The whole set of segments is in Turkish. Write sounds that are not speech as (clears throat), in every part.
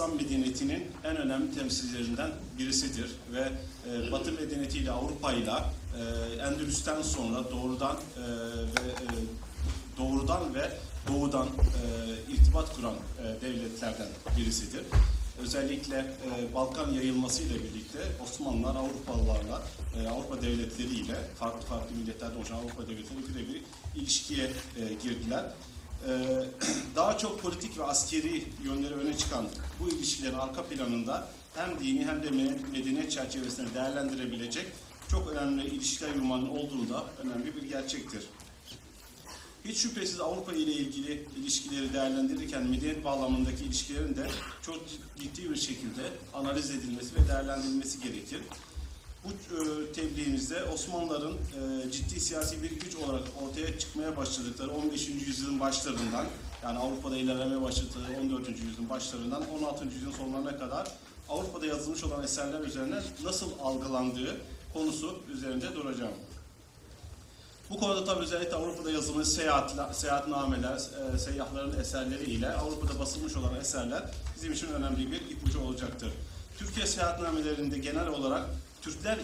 İslam medeniyetinin en önemli temsilcilerinden birisidir ve e, Batı medeniyetiyle Avrupa ile e, Endülüs'ten sonra doğrudan e, ve e, doğrudan ve doğudan e, irtibat kuran e, devletlerden birisidir. Özellikle e, Balkan yayılması ile birlikte Osmanlılar Avrupalılarla, e, Avrupa devletleriyle, farklı farklı milletlerden oluşan Avrupa devletleri birebir ilişkiye e, girdiler. E, (clears throat) daha çok politik ve askeri yönleri öne çıkan bu ilişkilerin arka planında hem dini hem de me- medeniyet çerçevesinde değerlendirebilecek çok önemli ilişkiler yumanın olduğu da önemli bir gerçektir. Hiç şüphesiz Avrupa ile ilgili ilişkileri değerlendirirken medeniyet bağlamındaki ilişkilerin de çok ciddi bir şekilde analiz edilmesi ve değerlendirilmesi gerekir. Bu e, tebliğimizde Osmanlıların e, ciddi siyasi bir güç olarak ortaya çıkmaya başladıkları 15. yüzyılın başlarından yani Avrupa'da ilerlemeye başladıkları 14. yüzyılın başlarından 16. yüzyılın sonlarına kadar Avrupa'da yazılmış olan eserler üzerine nasıl algılandığı konusu üzerinde duracağım. Bu konuda tabii özellikle Avrupa'da yazılmış seyahatler, seyahatnameler, e, seyyahların eserleri ile Avrupa'da basılmış olan eserler bizim için önemli bir ipucu olacaktır. Türkiye seyahatnamelerinde genel olarak Türkler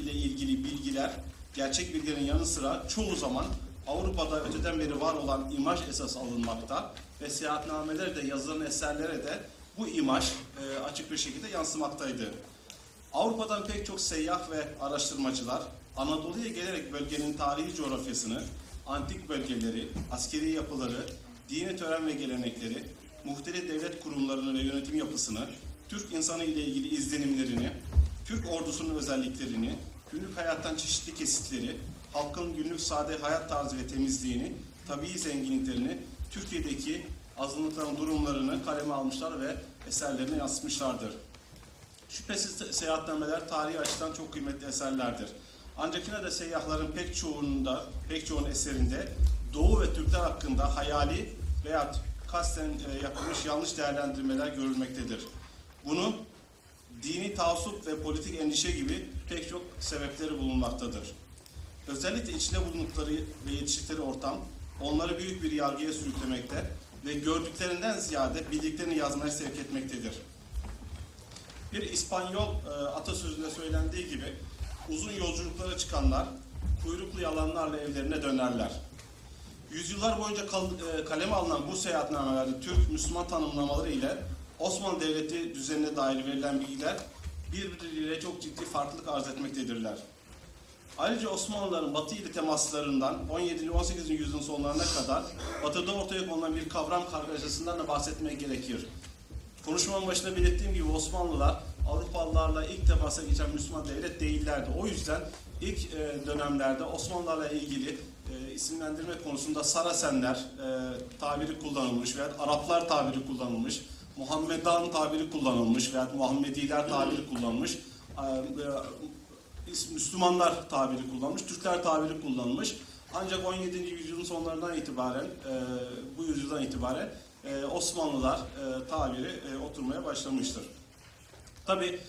ile ilgili bilgiler, gerçek bilgilerin yanı sıra çoğu zaman Avrupa'da öteden beri var olan imaj esas alınmakta ve seyahatnamelerde yazılan eserlere de bu imaj e, açık bir şekilde yansımaktaydı. Avrupa'dan pek çok seyyah ve araştırmacılar Anadolu'ya gelerek bölgenin tarihi coğrafyasını, antik bölgeleri, askeri yapıları, dini tören ve gelenekleri, muhtelif devlet kurumlarını ve yönetim yapısını, Türk insanı ile ilgili izlenimlerini, Türk ordusunun özelliklerini, günlük hayattan çeşitli kesitleri, halkın günlük sade hayat tarzı ve temizliğini, tabii zenginliklerini, Türkiye'deki azınlıkların durumlarını kaleme almışlar ve eserlerine yansıtmışlardır. Şüphesiz seyahatnameler tarihi açıdan çok kıymetli eserlerdir. Ancak yine de seyyahların pek çoğunda, pek çoğunun eserinde Doğu ve Türkler hakkında hayali veya kasten e, yapılmış yanlış değerlendirmeler görülmektedir. Bunu dini taassup ve politik endişe gibi pek çok sebepleri bulunmaktadır. Özellikle içinde bulundukları ve yetiştikleri ortam onları büyük bir yargıya sürüklemekte ve gördüklerinden ziyade bildiklerini yazmaya sevk etmektedir. Bir İspanyol e, atasözünde söylendiği gibi uzun yolculuklara çıkanlar kuyruklu yalanlarla evlerine dönerler. Yüzyıllar boyunca kal- e, kaleme alınan bu seyahatnamelerde Türk Müslüman tanımlamaları ile Osmanlı Devleti düzenine dair verilen bilgiler birbirleriyle çok ciddi farklılık arz etmektedirler. Ayrıca Osmanlıların Batı ile temaslarından 17. ve 18. yüzyılın sonlarına kadar Batı'da ortaya konulan bir kavram kargaşasından da bahsetmek gerekir. Konuşmamın başında belirttiğim gibi Osmanlılar Avrupalılarla ilk temasa geçen Müslüman devlet değillerdi. O yüzden ilk e, dönemlerde Osmanlılarla ilgili e, isimlendirme konusunda Sarasenler e, tabiri kullanılmış veya Araplar tabiri kullanılmış, Muhammedan tabiri kullanılmış veya Muhammediler tabiri kullanılmış, Müslümanlar tabiri kullanılmış, Türkler tabiri kullanılmış. Ancak 17. yüzyılın sonlarından itibaren, bu yüzyıldan itibaren Osmanlılar tabiri oturmaya başlamıştır. Tabi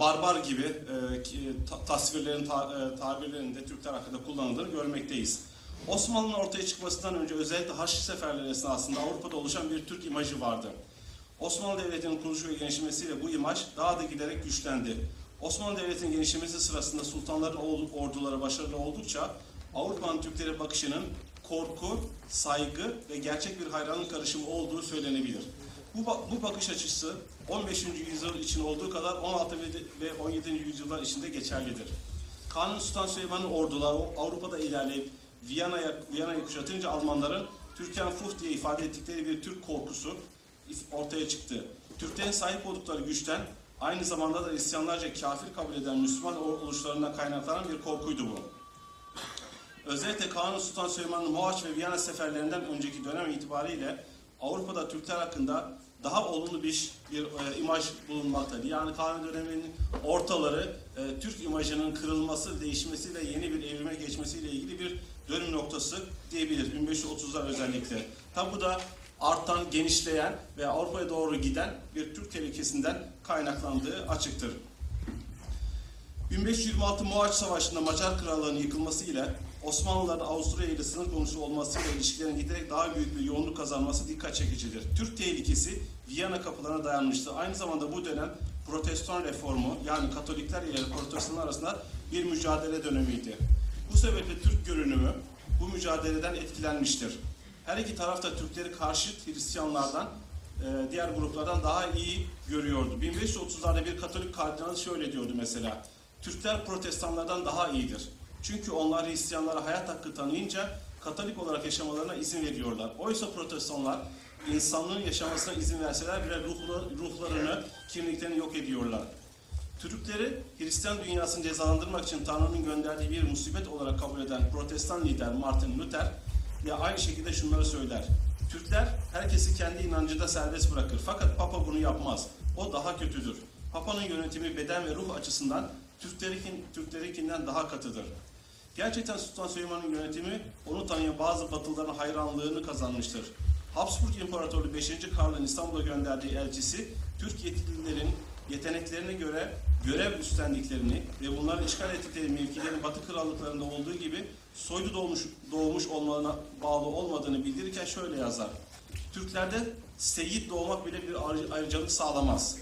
barbar gibi tasvirlerin, ta, tabirlerin de Türkler hakkında kullanıldığını görmekteyiz. Osmanlı'nın ortaya çıkmasından önce özellikle Haçlı seferleri esnasında Avrupa'da oluşan bir Türk imajı vardı. Osmanlı Devleti'nin kuruluşu ve genişlemesiyle bu imaj daha da giderek güçlendi. Osmanlı Devleti'nin genişlemesi sırasında sultanların or- orduları başarılı oldukça Avrupa'nın Türklere bakışının korku, saygı ve gerçek bir hayranlık karışımı olduğu söylenebilir. Bu, bu bakış açısı 15. yüzyıl için olduğu kadar 16 ve, ve 17. yüzyıllar içinde geçerlidir. Kanuni Sultan Süleyman'ın orduları Avrupa'da ilerleyip Viyana'yı kuşatınca Almanların Türkan Fuh diye ifade ettikleri bir Türk korkusu ortaya çıktı. Türklerin sahip oldukları güçten aynı zamanda da isyanlarca kafir kabul eden Müslüman ol- oluşlarından kaynaklanan bir korkuydu bu. Özellikle Kanuni Sultan Süleyman'ın Mohaç ve Viyana seferlerinden önceki dönem itibariyle Avrupa'da Türkler hakkında daha olumlu bir, bir e, imaj bulunmaktaydı. Yani Kanuni döneminin ortaları e, Türk imajının kırılması, değişmesi ve yeni bir evrime geçmesiyle ilgili bir dönüm noktası diyebiliriz. 1530'lar özellikle. Tabi bu da artan, genişleyen ve Avrupa'ya doğru giden bir Türk tehlikesinden kaynaklandığı açıktır. 1526 Moğaç Savaşı'nda Macar Krallığı'nın yıkılması ile Osmanlıların Avusturya ile sınır komşusu olmasıyla ilişkilerin giderek daha büyük bir yoğunluk kazanması dikkat çekicidir. Türk tehlikesi Viyana kapılarına dayanmıştı. Aynı zamanda bu dönem Protestan reformu yani Katolikler ile Protestanlar arasında bir mücadele dönemiydi. Bu sebeple Türk görünümü bu mücadeleden etkilenmiştir. Her iki taraf da Türkleri karşıt Hristiyanlardan, e, diğer gruplardan daha iyi görüyordu. 1530'larda bir Katolik kardinal şöyle diyordu mesela. Türkler protestanlardan daha iyidir. Çünkü onlar Hristiyanlara hayat hakkı tanıyınca Katolik olarak yaşamalarına izin veriyorlar. Oysa protestanlar insanlığın yaşamasına izin verseler bile ruhla- ruhlarını, kimliklerini yok ediyorlar. Türkleri Hristiyan dünyasını cezalandırmak için Tanrı'nın gönderdiği bir musibet olarak kabul eden protestan lider Martin Luther ya aynı şekilde şunları söyler. Türkler herkesi kendi inancında serbest bırakır fakat Papa bunu yapmaz. O daha kötüdür. Papa'nın yönetimi beden ve ruh açısından Türklerikin, Türklerinkinden daha katıdır. Gerçekten Sultan Süleyman'ın yönetimi onu tanıyan bazı Batılıların hayranlığını kazanmıştır. Habsburg İmparatorluğu 5. Karl'ın İstanbul'a gönderdiği elçisi Türk yetkililerin yeteneklerine göre görev üstlendiklerini ve bunların işgal ettikleri mevkilerin Batı krallıklarında olduğu gibi soylu doğmuş, doğmuş olmalarına bağlı olmadığını bildirirken şöyle yazar. Türklerde seyit doğmak bile bir ayrı- ayrıcalık sağlamaz.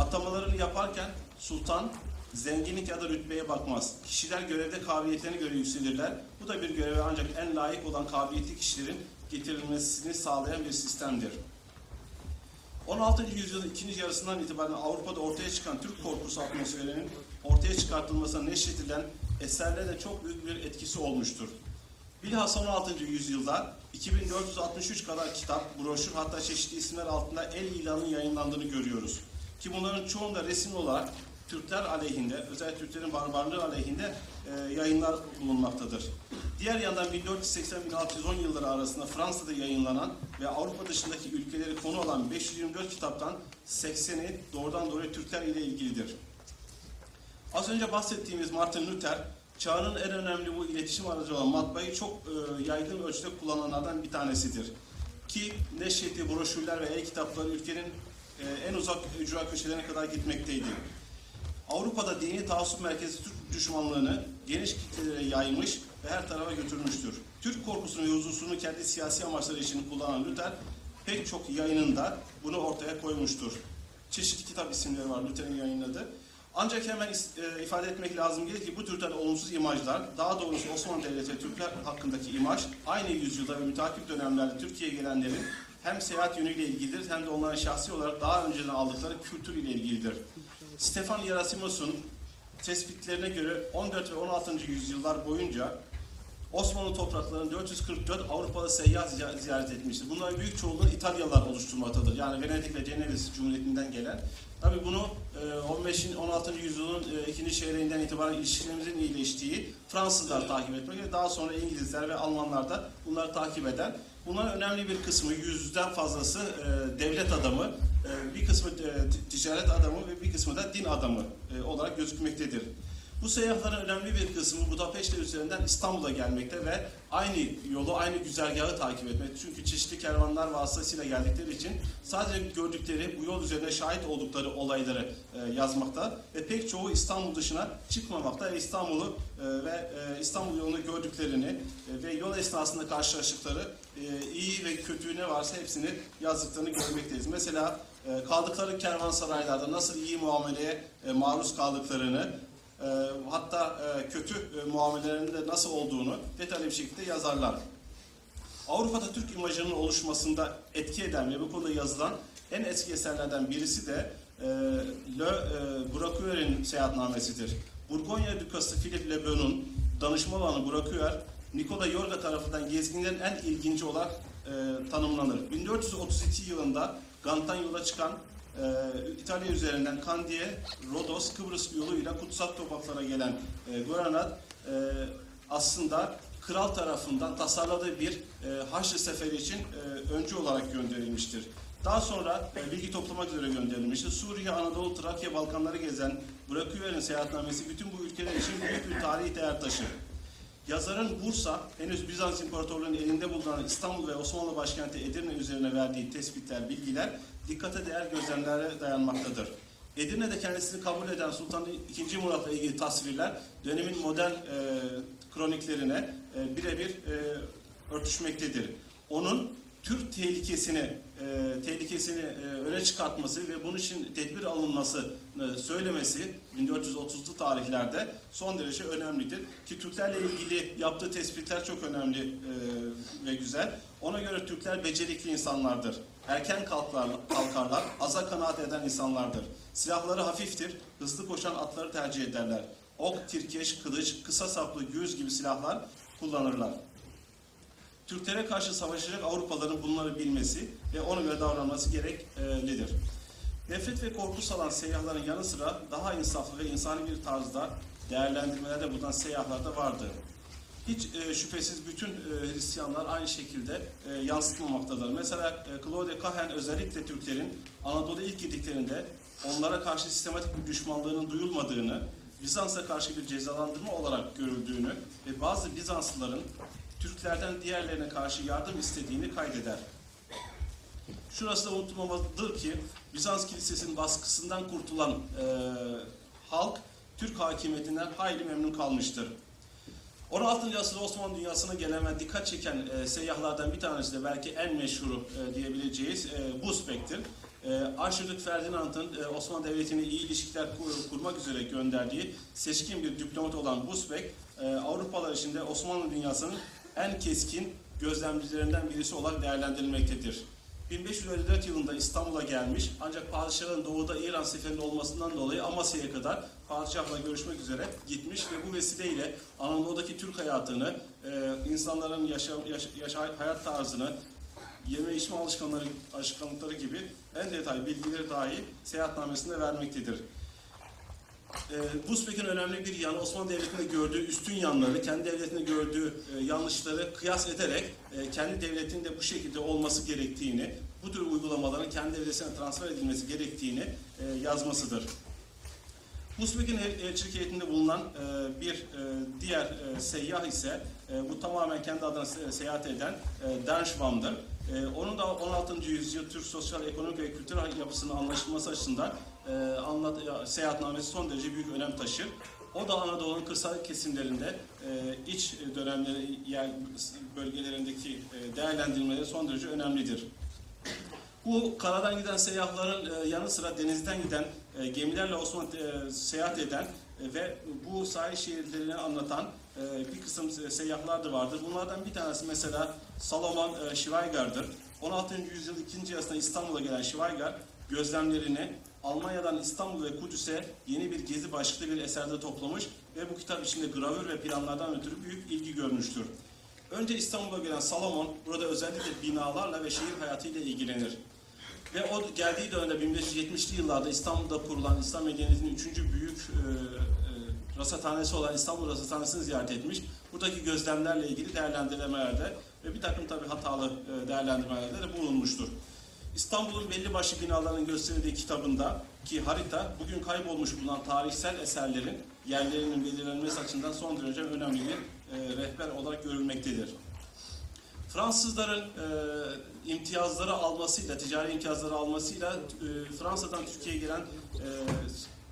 Atamalarını yaparken sultan zenginlik ya da rütbeye bakmaz. Kişiler görevde kabiliyetlerine göre yükselirler. Bu da bir göreve ancak en layık olan kabiliyetli kişilerin getirilmesini sağlayan bir sistemdir. 16. yüzyılın ikinci yarısından itibaren Avrupa'da ortaya çıkan Türk korkusu atmosferinin ortaya çıkartılmasına neşredilen eserlere çok büyük bir etkisi olmuştur. Bilhassa 16. yüzyılda 2463 kadar kitap, broşür hatta çeşitli isimler altında el ilanının yayınlandığını görüyoruz. Ki bunların çoğunda resim olarak Türkler aleyhinde, özellikle Türklerin barbarlığı aleyhinde e, yayınlar bulunmaktadır. Diğer yandan 1480-1610 yılları arasında Fransa'da yayınlanan ve Avrupa dışındaki ülkeleri konu olan 524 kitaptan 80'i doğrudan doğruya Türkler ile ilgilidir. Az önce bahsettiğimiz Martin Luther, çağının en önemli bu iletişim aracı olan matbaayı çok e, yaygın ölçüde kullananlardan bir tanesidir. Ki neşrettiği broşürler ve e-kitapları ülkenin e, en uzak ücra köşelerine kadar gitmekteydi. Avrupa'da dini taassup merkezi Türk düşmanlığını geniş kitlelere yaymış ve her tarafa götürmüştür. Türk korkusunu ve huzursuzluğunu kendi siyasi amaçları için kullanan Luther pek çok yayınında bunu ortaya koymuştur. Çeşitli kitap isimleri var Luther'in yayınladığı. Ancak hemen e, ifade etmek lazım gelir ki bu türden olumsuz imajlar, daha doğrusu Osmanlı Devleti Türkler hakkındaki imaj, aynı yüzyılda ve mütakip dönemlerde Türkiye'ye gelenlerin hem seyahat yönüyle ilgilidir hem de onların şahsi olarak daha önceden aldıkları kültür ile ilgilidir. Stefan Yerasimos'un tespitlerine göre 14 ve 16. yüzyıllar boyunca Osmanlı topraklarını 444 Avrupalı seyyah ziy- ziyaret etmiştir. Bunların büyük çoğunluğu İtalyalılar oluşturmaktadır. Yani Venedik ve Ceneviz Cumhuriyeti'nden gelen. Tabii bunu e, 15. 16. yüzyılın e, ikinci çeyreğinden itibaren ilişkilerimizin iyileştiği Fransızlar takip etmekte. Daha sonra İngilizler ve Almanlar da bunları takip eden. Bunların önemli bir kısmı, yüzden fazlası e, devlet adamı, e, bir kısmı e, ticaret adamı ve bir kısmı da din adamı e, olarak gözükmektedir. Bu seyahatlerin önemli bir kısmı Budapeşte üzerinden İstanbul'a gelmekte ve aynı yolu, aynı güzergahı takip etmekte. Çünkü çeşitli kervanlar vasıtasıyla geldikleri için sadece gördükleri, bu yol üzerinde şahit oldukları olayları e, yazmakta ve pek çoğu İstanbul dışına çıkmamakta ve İstanbul'u e, ve e, İstanbul yolunu gördüklerini e, ve yol esnasında karşılaştıkları e, iyi ve kötü ne varsa hepsini yazdıklarını görmekteyiz. Mesela e, kaldıkları kervansaraylarda nasıl iyi muameleye e, maruz kaldıklarını, e, hatta e, kötü e, muamelelerinin de nasıl olduğunu detaylı bir şekilde yazarlar. Avrupa'da Türk imajının oluşmasında etki eden ve bu konuda yazılan en eski eserlerden birisi de e, Le e, seyahatnamesidir. Burgonya Dükası Philip Le Bon'un danışma olanı Bracuer, Nikola Yorga tarafından gezginlerin en ilginci olarak e, tanımlanır. 1432 yılında Gant'tan yola çıkan e, İtalya üzerinden Kandiye, Rodos, Kıbrıs yoluyla kutsal topraklara gelen e, Goranad e, aslında kral tarafından tasarladığı bir e, Haçlı Seferi için e, öncü olarak gönderilmiştir. Daha sonra e, bilgi toplamak üzere gönderilmiştir. Suriye, Anadolu, Trakya, Balkanları gezen Bırakıver'in seyahatnamesi bütün bu ülkeler için büyük bir tarihi değer taşır. Yazarın Bursa, henüz Bizans İmparatorluğu'nun elinde bulunan İstanbul ve Osmanlı başkenti Edirne üzerine verdiği tespitler, bilgiler dikkate değer gözlemlere dayanmaktadır. Edirne'de kendisini kabul eden Sultan II. Murat'la ilgili tasvirler dönemin modern e, kroniklerine e, birebir e, örtüşmektedir. Onun Türk tehlikesini e, tehlikesini e, öne çıkartması ve bunun için tedbir alınması e, söylemesi 1430'lu tarihlerde son derece önemlidir. Ki Türklerle ilgili yaptığı tespitler çok önemli e, ve güzel. Ona göre Türkler becerikli insanlardır. Erken kalklar, kalkarlar, aza kanaat eden insanlardır. Silahları hafiftir, hızlı koşan atları tercih ederler. Ok, tirkeş, kılıç, kısa saplı göğüs gibi silahlar kullanırlar. Türklere karşı savaşacak Avrupalıların bunları bilmesi ve ona göre davranması gereklidir. Nefret ve korku salan seyyahların yanı sıra daha insaflı ve insani bir tarzda değerlendirmelerde bulunan seyyahlar da vardı. Hiç e, şüphesiz bütün e, Hristiyanlar aynı şekilde e, yansıtılmaktadır. Mesela e, Claude Cahen özellikle Türklerin Anadolu'ya ilk gittiklerinde onlara karşı sistematik bir düşmanlığının duyulmadığını, Bizans'a karşı bir cezalandırma olarak görüldüğünü ve bazı Bizanslıların Türklerden diğerlerine karşı yardım istediğini kaydeder. Şurası da unutulmamalıdır ki Bizans Kilisesi'nin baskısından kurtulan e, halk Türk hakimiyetinden hayli memnun kalmıştır. 16. asırda Osmanlı dünyasına gelen ve dikkat çeken e, seyyahlardan bir tanesi de belki en meşhuru e, diyebileceğiz e, Busbek'tir. E, Arşidük Ferdinand'ın e, Osmanlı Devleti'ne iyi ilişkiler kur- kurmak üzere gönderdiği seçkin bir diplomat olan Busbek, e, Avrupalılar içinde Osmanlı dünyasının en keskin gözlemcilerinden birisi olarak değerlendirilmektedir. 1554 yılında İstanbul'a gelmiş ancak padişahın doğuda İran seferinde olmasından dolayı Amasya'ya kadar padişahla görüşmek üzere gitmiş ve bu vesileyle Anadolu'daki Türk hayatını, e, insanların yaşam, yaş, yaşa- hayat tarzını, yeme içme alışkanları, alışkanlıkları gibi en detaylı bilgileri dahi seyahatnamesinde vermektedir. E, Busbek'in önemli bir yanı Osmanlı Devleti'nde gördüğü üstün yanları, kendi devletinde gördüğü e, yanlışları kıyas ederek e, kendi devletinin de bu şekilde olması gerektiğini, bu tür uygulamaların kendi devletine transfer edilmesi gerektiğini e, yazmasıdır. Elçilik heyetinde bulunan e, bir e, diğer e, seyyah ise e, bu tamamen kendi adına se- seyahat eden e, Dernschwamm'dır. E, onun da 16. yüzyıl Türk sosyal, ekonomik ve kültürel yapısının anlaşılması açısından e, anlat, ya, seyahatnamesi son derece büyük önem taşır. O da Anadolu'nun kırsal kesimlerinde e, iç dönemleri yer bölgelerindeki e, değerlendirmeleri son derece önemlidir. Bu karadan giden seyyahların e, yanı sıra denizden giden e, gemilerle Osmanlı e, seyahat eden e, ve bu sahil şehirlerini anlatan e, bir kısım se- seyyahlar da vardır. Bunlardan bir tanesi mesela Salomon e, Schweiger'dır. 16. yüzyıl ikinci yarısında İstanbul'a gelen Schweiger gözlemlerini Almanya'dan İstanbul ve Kudüs'e yeni bir gezi başlıklı bir eserde toplamış ve bu kitap içinde gravür ve planlardan ötürü büyük ilgi görmüştür. Önce İstanbul'a gelen Salomon burada özellikle binalarla ve şehir hayatıyla ilgilenir. Ve o geldiği dönemde 1570'li yıllarda İstanbul'da kurulan İslam medeniyetinin üçüncü büyük e, e, rasathanesi olan İstanbul Rasathanesi'ni ziyaret etmiş. Buradaki gözlemlerle ilgili değerlendirmelerde ve bir takım tabii hatalı e, değerlendirmelerde de bulunmuştur. İstanbul'un belli başlı binalarının gösterildiği kitabında ki harita bugün kaybolmuş bulunan tarihsel eserlerin yerlerinin belirlenmesi açısından son derece önemli bir e, rehber olarak görülmektedir. Fransızların e, imtiyazları almasıyla, ticari imtiyazları almasıyla e, Fransa'dan Türkiye'ye gelen e,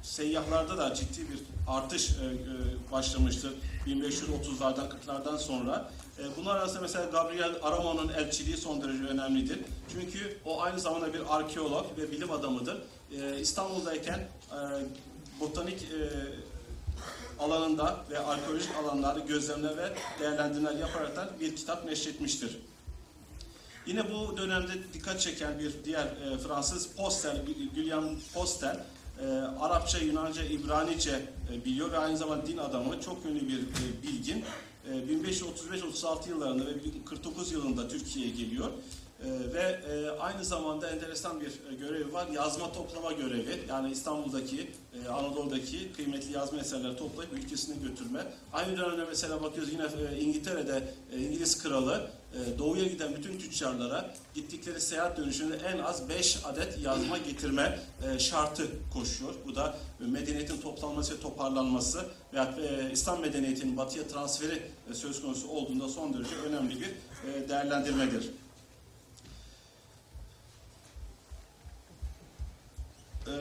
seyyahlarda da ciddi bir artış e, e, başlamıştır 1530'lardan 40'lardan sonra. E, bunlar arasında mesela Gabriel Aramon'un elçiliği son derece önemlidir. Çünkü o aynı zamanda bir arkeolog ve bilim adamıdır. E, İstanbul'dayken e, botanik alanında ve arkeolojik alanlarda gözlemler ve değerlendirmeler yaparak bir kitap neşretmiştir. Yine bu dönemde dikkat çeken bir diğer Fransız Postel, William Postel, e, Arapça, Yunanca, İbranice biliyor ve aynı zamanda din adamı, çok ünlü bir bilgin. E, 1535-36 yıllarında ve 1949 yılında Türkiye'ye geliyor. E, ve e, aynı zamanda enteresan bir e, görevi var. Yazma toplama görevi. Yani İstanbul'daki, e, Anadolu'daki kıymetli yazma eserleri toplayıp ülkesine götürme. Aynı dönemde mesela bakıyoruz yine İngiltere'de İngiliz kralı doğuya giden bütün tüccarlara gittikleri seyahat dönüşünde en az 5 adet yazma getirme şartı koşuyor. Bu da medeniyetin toplanması ve toparlanması ve e, İslam medeniyetinin batıya transferi söz konusu olduğunda son derece önemli bir değerlendirmedir. Ee,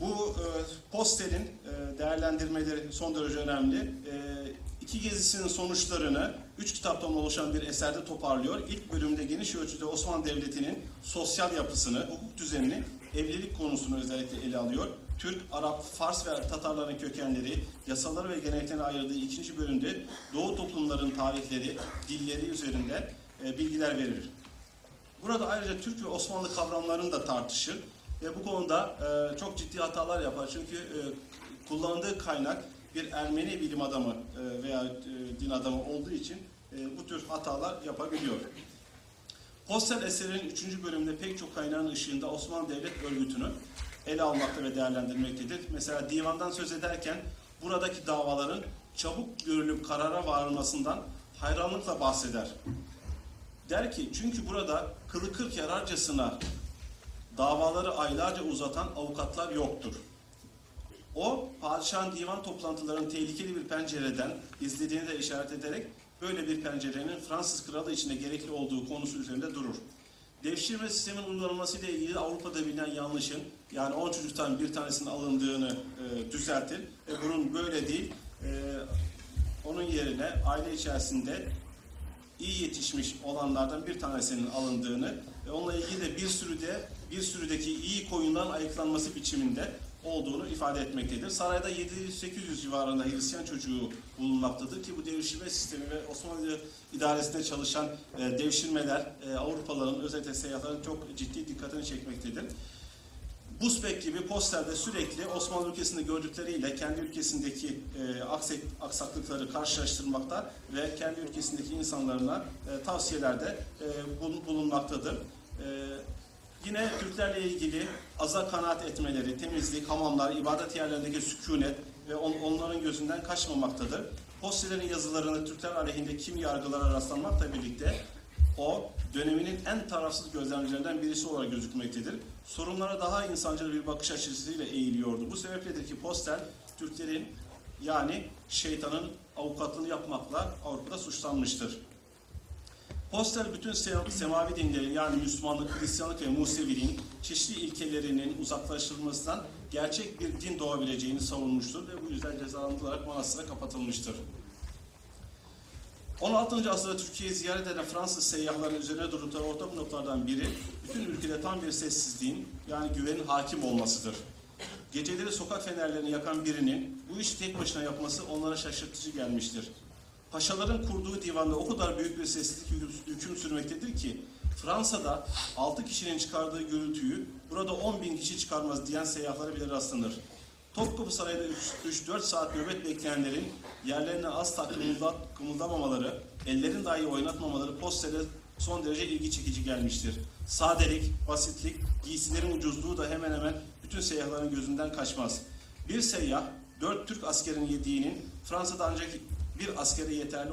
bu e, posterin e, değerlendirmeleri son derece önemli. Ee, iki gezisinin sonuçlarını üç kitaptan oluşan bir eserde toparlıyor. İlk bölümde geniş ölçüde Osmanlı Devleti'nin sosyal yapısını, hukuk düzenini, evlilik konusunu özellikle ele alıyor. Türk, Arap, Fars ve Tatarların kökenleri, yasaları ve geleneklerini ayırdığı ikinci bölümde Doğu toplumların tarihleri, dilleri üzerinde e, bilgiler verir. Burada ayrıca Türk ve Osmanlı kavramlarını da tartışır ve bu konuda e, çok ciddi hatalar yapar. Çünkü e, kullandığı kaynak bir Ermeni bilim adamı e, veya e, din adamı olduğu için e, bu tür hatalar yapabiliyor. Postel eserinin 3. bölümünde pek çok kaynağın ışığında Osmanlı Devlet Örgütü'nü ele almakta ve değerlendirmektedir. Mesela divandan söz ederken buradaki davaların çabuk görülüp karara varılmasından hayranlıkla bahseder. Der ki çünkü burada kılı kırk yararcasına davaları aylarca uzatan avukatlar yoktur. O padişahın divan toplantılarının tehlikeli bir pencereden izlediğini de işaret ederek böyle bir pencerenin Fransız kralı içinde gerekli olduğu konusu üzerinde durur. Devşirme sistemin uygulanması ile ilgili Avrupa'da bilinen yanlışın yani 10 çocuktan bir tanesinin alındığını e, düzeltir. E, bunun böyle değil. E, onun yerine aile içerisinde iyi yetişmiş olanlardan bir tanesinin alındığını ve onunla ilgili de bir sürü de bir sürüdeki iyi koyundan ayıklanması biçiminde olduğunu ifade etmektedir. Sarayda 700-800 civarında Hristiyan çocuğu bulunmaktadır ki bu devşirme sistemi ve Osmanlı idaresinde çalışan e, devşirmeler e, Avrupalıların özellikle seyahatlerin çok ciddi dikkatini çekmektedir. Busbek gibi posterde sürekli Osmanlı ülkesinde gördükleriyle kendi ülkesindeki e, aksek, aksaklıkları karşılaştırmakta ve kendi ülkesindeki insanlarına e, tavsiyelerde e, bul- bulunmaktadır. E, yine Türklerle ilgili aza kanaat etmeleri, temizlik, hamamlar, ibadet yerlerindeki sükunet ve on- onların gözünden kaçmamaktadır. Postelerin yazılarını Türkler aleyhinde kim yargılara rastlanmakla birlikte o döneminin en tarafsız gözlemcilerinden birisi olarak gözükmektedir. Sorunlara daha insancıl bir bakış açısıyla eğiliyordu. Bu sebepledir ki Postel Türklerin yani şeytanın avukatlığını yapmakla Avrupa'da suçlanmıştır. Postel bütün se- semavi dinlerin yani Müslümanlık, Hristiyanlık ve Museviliğin çeşitli ilkelerinin uzaklaştırılmasından gerçek bir din doğabileceğini savunmuştur ve bu yüzden cezalandırılarak manastıra kapatılmıştır. 16. asırda Türkiye'yi ziyaret eden Fransız seyyahların üzerine durdukları ortak noktalardan biri bütün ülkede tam bir sessizliğin yani güvenin hakim olmasıdır. Geceleri sokak fenerlerini yakan birinin bu işi tek başına yapması onlara şaşırtıcı gelmiştir. Paşaların kurduğu divanda o kadar büyük bir sessizlik hüküm- sürmektedir ki Fransa'da 6 kişinin çıkardığı gürültüyü burada 10 bin kişi çıkarmaz diyen seyyahlara bile rastlanır. Topkapı Sarayı'nda 3-4 saat nöbet bekleyenlerin yerlerine asla kımıldat, kımıldamamaları, ellerin dahi oynatmamaları posterde son derece ilgi çekici gelmiştir. Sadelik, basitlik, giysilerin ucuzluğu da hemen hemen bütün seyyahların gözünden kaçmaz. Bir seyyah, dört Türk askerin yediğinin Fransa'da ancak bir askere yeterli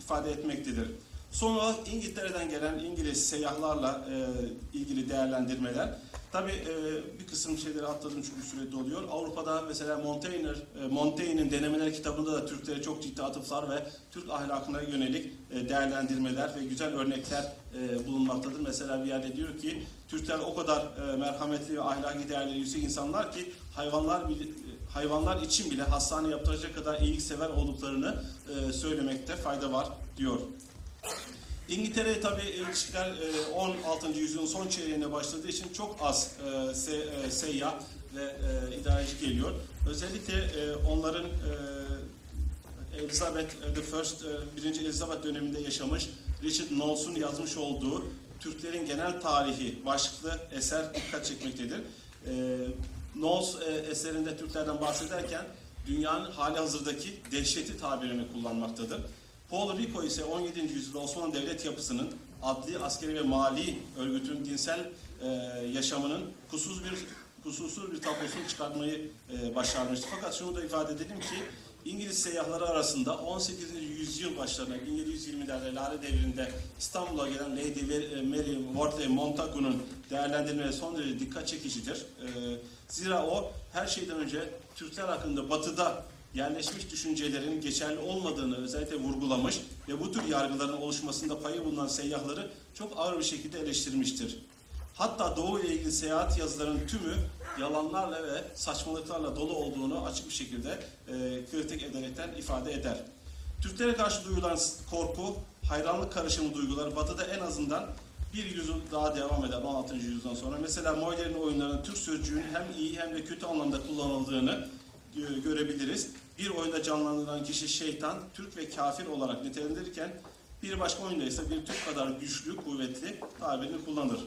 ifade etmektedir. Son olarak İngiltere'den gelen İngiliz seyyahlarla e, ilgili değerlendirmeler. Tabii e, bir kısım şeyleri atladım çünkü sürede oluyor. Avrupa'da mesela Montaigne, e, Montaigne'in denemeler kitabında da Türklere çok ciddi atıflar ve Türk ahlakına yönelik e, değerlendirmeler ve güzel örnekler e, bulunmaktadır. Mesela bir yerde diyor ki Türkler o kadar e, merhametli ve ahlaki değerleri yüksek insanlar ki hayvanlar hayvanlar için bile hastane yaptıracak kadar iyiliksever olduklarını e, söylemekte fayda var diyor. İngiltere tabii ilişkiler e, 16. yüzyılın son çeyreğine başladığı için çok az e, e, seyyah ve e, idareci geliyor. Özellikle e, onların e, Elizabeth e, the First, e, birinci Elizabeth döneminde yaşamış Richard Knowles'un yazmış olduğu Türklerin Genel Tarihi başlıklı eser dikkat çekmektedir. E, Knowles e, eserinde Türklerden bahsederken dünyanın hali hazırdaki dehşeti tabirini kullanmaktadır. Paul Rico ise 17. yüzyılda Osmanlı devlet yapısının adli, askeri ve mali örgütün dinsel e, yaşamının kusursuz bir kusursuz bir tablosunu çıkartmayı e, başarmıştı. Fakat şunu da ifade edelim ki İngiliz seyyahları arasında 18. yüzyıl başlarında 1720'lerde Lale devrinde İstanbul'a gelen Lady Mary Wortley Montagu'nun değerlendirmeleri son derece dikkat çekicidir. E, zira o her şeyden önce Türkler hakkında batıda yerleşmiş düşüncelerin geçerli olmadığını özellikle vurgulamış ve bu tür yargıların oluşmasında payı bulunan seyyahları çok ağır bir şekilde eleştirmiştir. Hatta Doğu ile ilgili seyahat yazılarının tümü yalanlarla ve saçmalıklarla dolu olduğunu açık bir şekilde e, kritik ederekten ifade eder. Türklere karşı duyulan korku, hayranlık karışımı duygular Batı'da en azından bir yüzyıl daha devam eder 16. yüzyıldan sonra. Mesela Moyler'in oyunlarının Türk sözcüğünün hem iyi hem de kötü anlamda kullanıldığını e, görebiliriz. Bir oyunda canlandırılan kişi şeytan, Türk ve kafir olarak nitelendirirken bir başka oyunda ise bir Türk kadar güçlü, kuvvetli tabirini kullanır.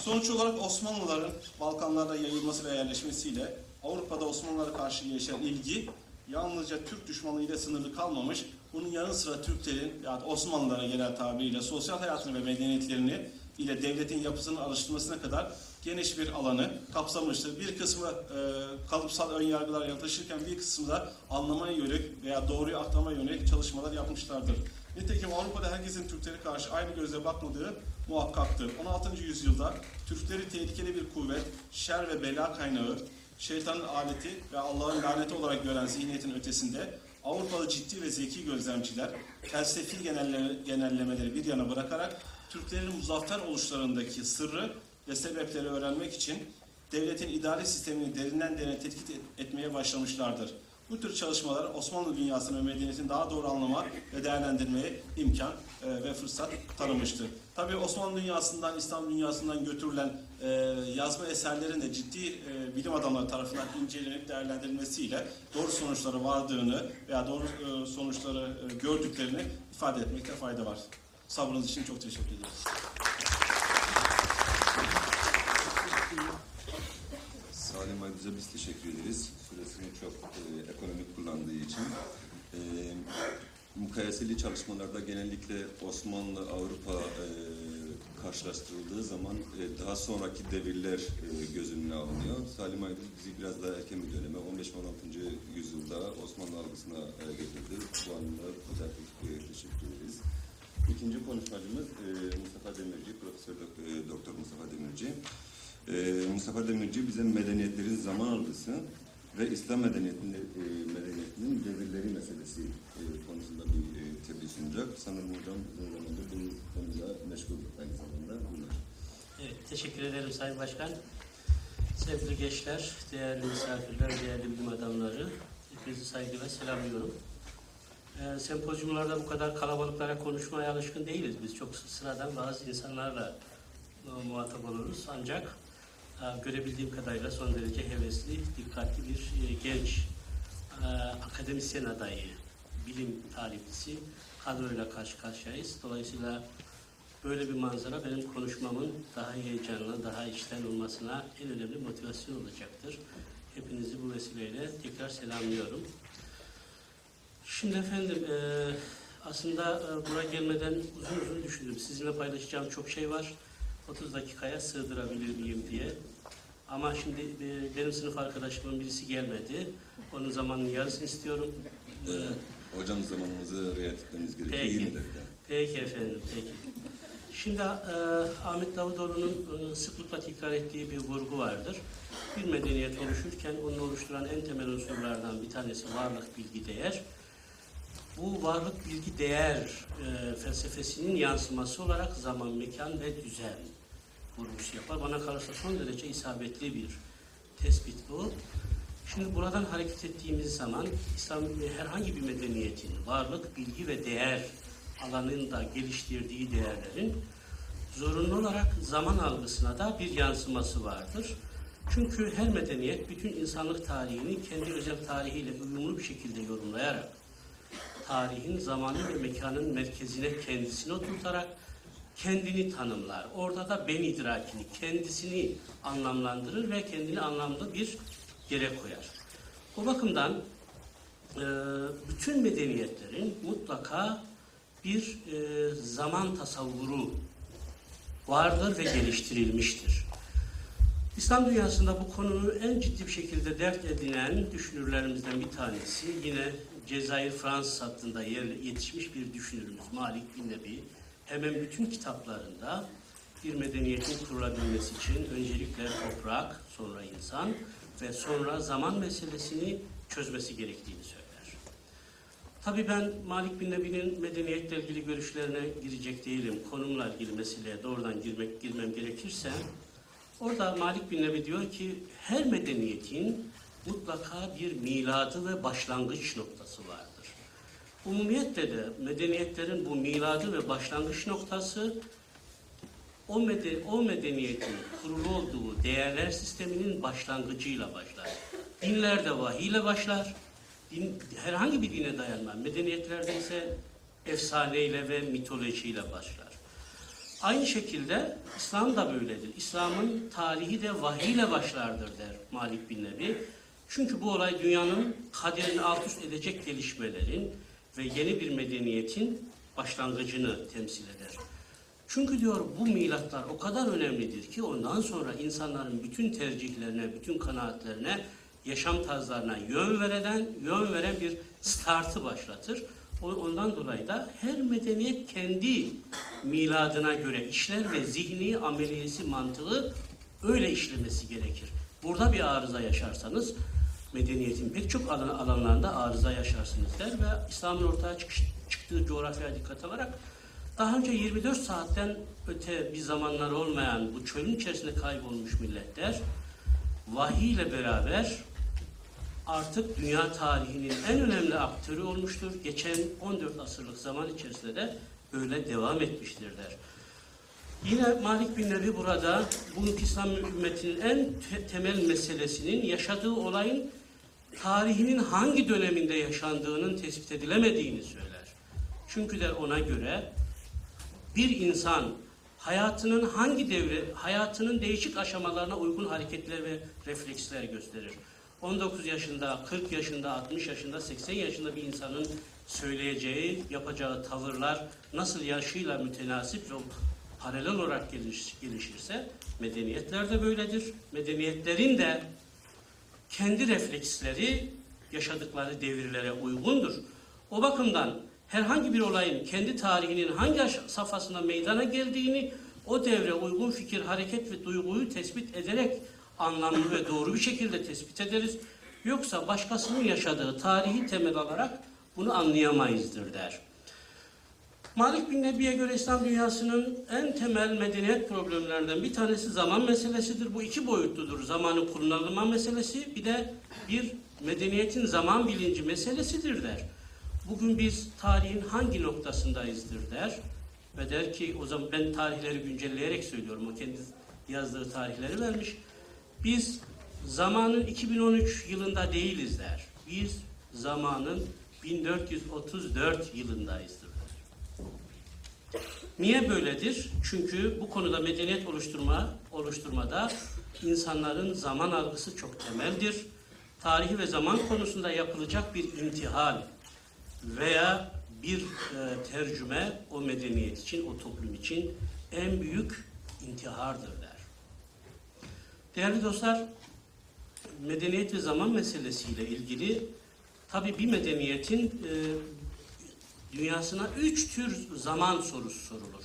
Sonuç olarak Osmanlıların Balkanlarda yayılması ve yerleşmesiyle Avrupa'da Osmanlılara karşı gelişen ilgi yalnızca Türk düşmanlığıyla sınırlı kalmamış, bunun yanı sıra Türklerin yani Osmanlılara genel tabiriyle sosyal hayatını ve medeniyetlerini ile devletin yapısının alıştırmasına kadar geniş bir alanı kapsamıştır. Bir kısmı e, kalıpsal ön yargılar yaklaşırken bir kısmı da anlamaya yönelik veya doğruyu aktarmaya yönelik çalışmalar yapmışlardır. Nitekim Avrupa'da herkesin Türklere karşı aynı gözle bakmadığı muhakkaktır. 16. yüzyılda Türkleri tehlikeli bir kuvvet, şer ve bela kaynağı, şeytanın aleti ve Allah'ın laneti olarak gören zihniyetin ötesinde Avrupalı ciddi ve zeki gözlemciler felsefi genelle- genellemeleri bir yana bırakarak Türklerin muzaffer oluşlarındaki sırrı ve sebepleri öğrenmek için devletin idari sistemini derinden derine tetkik et- etmeye başlamışlardır. Bu tür çalışmalar Osmanlı dünyasını ve medeniyetini daha doğru anlama ve değerlendirmeye imkan e, ve fırsat tanımıştır. Tabii Osmanlı dünyasından, İslam dünyasından götürülen e, yazma eserlerin de ciddi e, bilim adamları tarafından incelenip değerlendirilmesiyle doğru sonuçlara vardığını veya doğru sonuçları gördüklerini ifade etmekte fayda var. Sabrınız için çok teşekkür ederiz. Salim Aydız'a biz teşekkür ederiz. Süresini çok e, ekonomik kullandığı için. E, mukayeseli çalışmalarda genellikle Osmanlı, Avrupa e, karşılaştırıldığı zaman e, daha sonraki devirler e, göz önüne alınıyor. Salim Aydız bizi biraz daha erken bir döneme, 15 ve 16. yüzyılda Osmanlı algısına e, getirdi. Bu anlamda özellikle e, teşekkür ederiz. İkinci konuşmacımız e, Mustafa Demirci, Profesör e, Doktor Mustafa Demirci. Ee, Mustafa Demirci bize medeniyetlerin zaman algısı ve İslam medeniyetinin, e, medeniyetinin devirleri meselesi e, konusunda bir e, tebliğ sunacak. Sanırım hocam uzun zamandır bu konuda meşgul aynı zamanda bunlar. Evet, teşekkür ederim Sayın Başkan. Sevgili gençler, değerli misafirler, değerli bilim adamları, hepinizi saygıyla selamlıyorum. Ee, sempozyumlarda bu kadar kalabalıklara konuşmaya alışkın değiliz. Biz çok sıradan bazı insanlarla e, muhatap oluruz. Ancak e, görebildiğim kadarıyla son derece hevesli, dikkatli bir e, genç e, akademisyen adayı, bilim taliplisi kadroyla karşı karşıyayız. Dolayısıyla Böyle bir manzara benim konuşmamın daha heyecanlı, daha içten olmasına en önemli motivasyon olacaktır. Hepinizi bu vesileyle tekrar selamlıyorum. Şimdi efendim, e, aslında buraya gelmeden uzun uzun düşündüm. Sizinle paylaşacağım çok şey var. 30 dakikaya sığdırabilir miyim diye. Ama şimdi e, benim sınıf arkadaşımın birisi gelmedi. Onun zamanını yarısını istiyorum. E, Ee, hocam zamanımızı riayet etmemiz gerekiyor. Peki. 20 dakika. Peki efendim, peki. Şimdi e, Ahmet Davutoğlu'nun e, sıklıkla tekrar ettiği bir vurgu vardır. Bir medeniyet oluşurken onu oluşturan en temel unsurlardan bir tanesi varlık, bilgi, değer. Bu varlık, bilgi, değer e, felsefesinin yansıması olarak zaman, mekan ve düzen vurgusu yapar. Bana kalırsa son derece isabetli bir tespit bu. Şimdi buradan hareket ettiğimiz zaman İslam herhangi bir medeniyetin varlık, bilgi ve değer alanında geliştirdiği değerlerin zorunlu olarak zaman algısına da bir yansıması vardır. Çünkü her medeniyet bütün insanlık tarihini kendi özel tarihiyle uyumlu bir şekilde yorumlayarak tarihin, zamanın ve mekanın merkezine kendisini oturtarak kendini tanımlar. Orada da ben idrakini, kendisini anlamlandırır ve kendini anlamlı bir yere koyar. O bakımdan e, bütün medeniyetlerin mutlaka bir e, zaman tasavvuru vardır ve geliştirilmiştir. İslam dünyasında bu konuyu en ciddi bir şekilde dert edinen düşünürlerimizden bir tanesi yine Cezayir Fransız hattında yer, yetişmiş bir düşünürümüz Malik bin Nebi. Hemen bütün kitaplarında bir medeniyetin kurulabilmesi için öncelikle toprak, sonra insan ve sonra zaman meselesini çözmesi gerektiğini söyler. Tabii ben Malik bin Nebi'nin medeniyetle ilgili görüşlerine girecek değilim. Konumla ilgili meseleye doğrudan girmek girmem gerekirse orada Malik bin Nebi diyor ki her medeniyetin mutlaka bir miladı ve başlangıç noktası vardır. Umumiyetle de medeniyetlerin bu miladı ve başlangıç noktası o, mede, o medeniyetin kurulu olduğu değerler sisteminin başlangıcıyla başlar. Dinler de vahiy ile başlar. Din, herhangi bir dine dayanmaz. Medeniyetlerde ise efsaneyle ve mitolojiyle başlar. Aynı şekilde İslam da böyledir. İslam'ın tarihi de vahiy ile başlardır der Malik bin Nebi. Çünkü bu olay dünyanın kaderini alt üst edecek gelişmelerin ve yeni bir medeniyetin başlangıcını temsil eder. Çünkü diyor bu milatlar o kadar önemlidir ki ondan sonra insanların bütün tercihlerine, bütün kanaatlerine, yaşam tarzlarına yön veren, yön veren bir startı başlatır. Ondan dolayı da her medeniyet kendi miladına göre işler ve zihni, ameliyesi, mantığı öyle işlemesi gerekir. Burada bir arıza yaşarsanız medeniyetin pek çok alan, alanlarında arıza yaşarsınız der ve İslam'ın ortaya çıkış, çıktığı coğrafyaya dikkat alarak daha önce 24 saatten öte bir zamanlar olmayan bu çölün içerisinde kaybolmuş milletler vahiy ile beraber artık dünya tarihinin en önemli aktörü olmuştur. Geçen 14 asırlık zaman içerisinde de böyle devam etmiştir der. Yine Malik bin Nebi burada bugünkü İslam ümmetinin en te- temel meselesinin yaşadığı olayın tarihinin hangi döneminde yaşandığının tespit edilemediğini söyler. Çünkü der ona göre bir insan hayatının hangi devre, hayatının değişik aşamalarına uygun hareketler ve refleksler gösterir. 19 yaşında, 40 yaşında, 60 yaşında, 80 yaşında bir insanın söyleyeceği, yapacağı tavırlar nasıl yaşıyla mütenasip ve paralel olarak geliş- gelişirse medeniyetler de böyledir. Medeniyetlerin de kendi refleksleri yaşadıkları devirlere uygundur. O bakımdan herhangi bir olayın kendi tarihinin hangi safhasına meydana geldiğini o devre uygun fikir, hareket ve duyguyu tespit ederek anlamlı ve doğru bir şekilde tespit ederiz. Yoksa başkasının yaşadığı tarihi temel alarak bunu anlayamayızdır der. Malik bin Nebi'ye göre İslam dünyasının en temel medeniyet problemlerinden bir tanesi zaman meselesidir. Bu iki boyutludur. Zamanın kullanılma meselesi bir de bir medeniyetin zaman bilinci meselesidir der. Bugün biz tarihin hangi noktasındayızdır der ve der ki o zaman ben tarihleri güncelleyerek söylüyorum. O kendi yazdığı tarihleri vermiş. Biz zamanın 2013 yılında değiliz der. Biz zamanın 1434 yılındayızdır der. Niye böyledir? Çünkü bu konuda medeniyet oluşturma oluşturmada insanların zaman algısı çok temeldir. Tarihi ve zaman konusunda yapılacak bir imtihal veya bir e, tercüme o medeniyet için, o toplum için en büyük intihardır der. Değerli dostlar, medeniyet ve zaman meselesiyle ilgili tabi bir medeniyetin e, dünyasına üç tür zaman sorusu sorulur.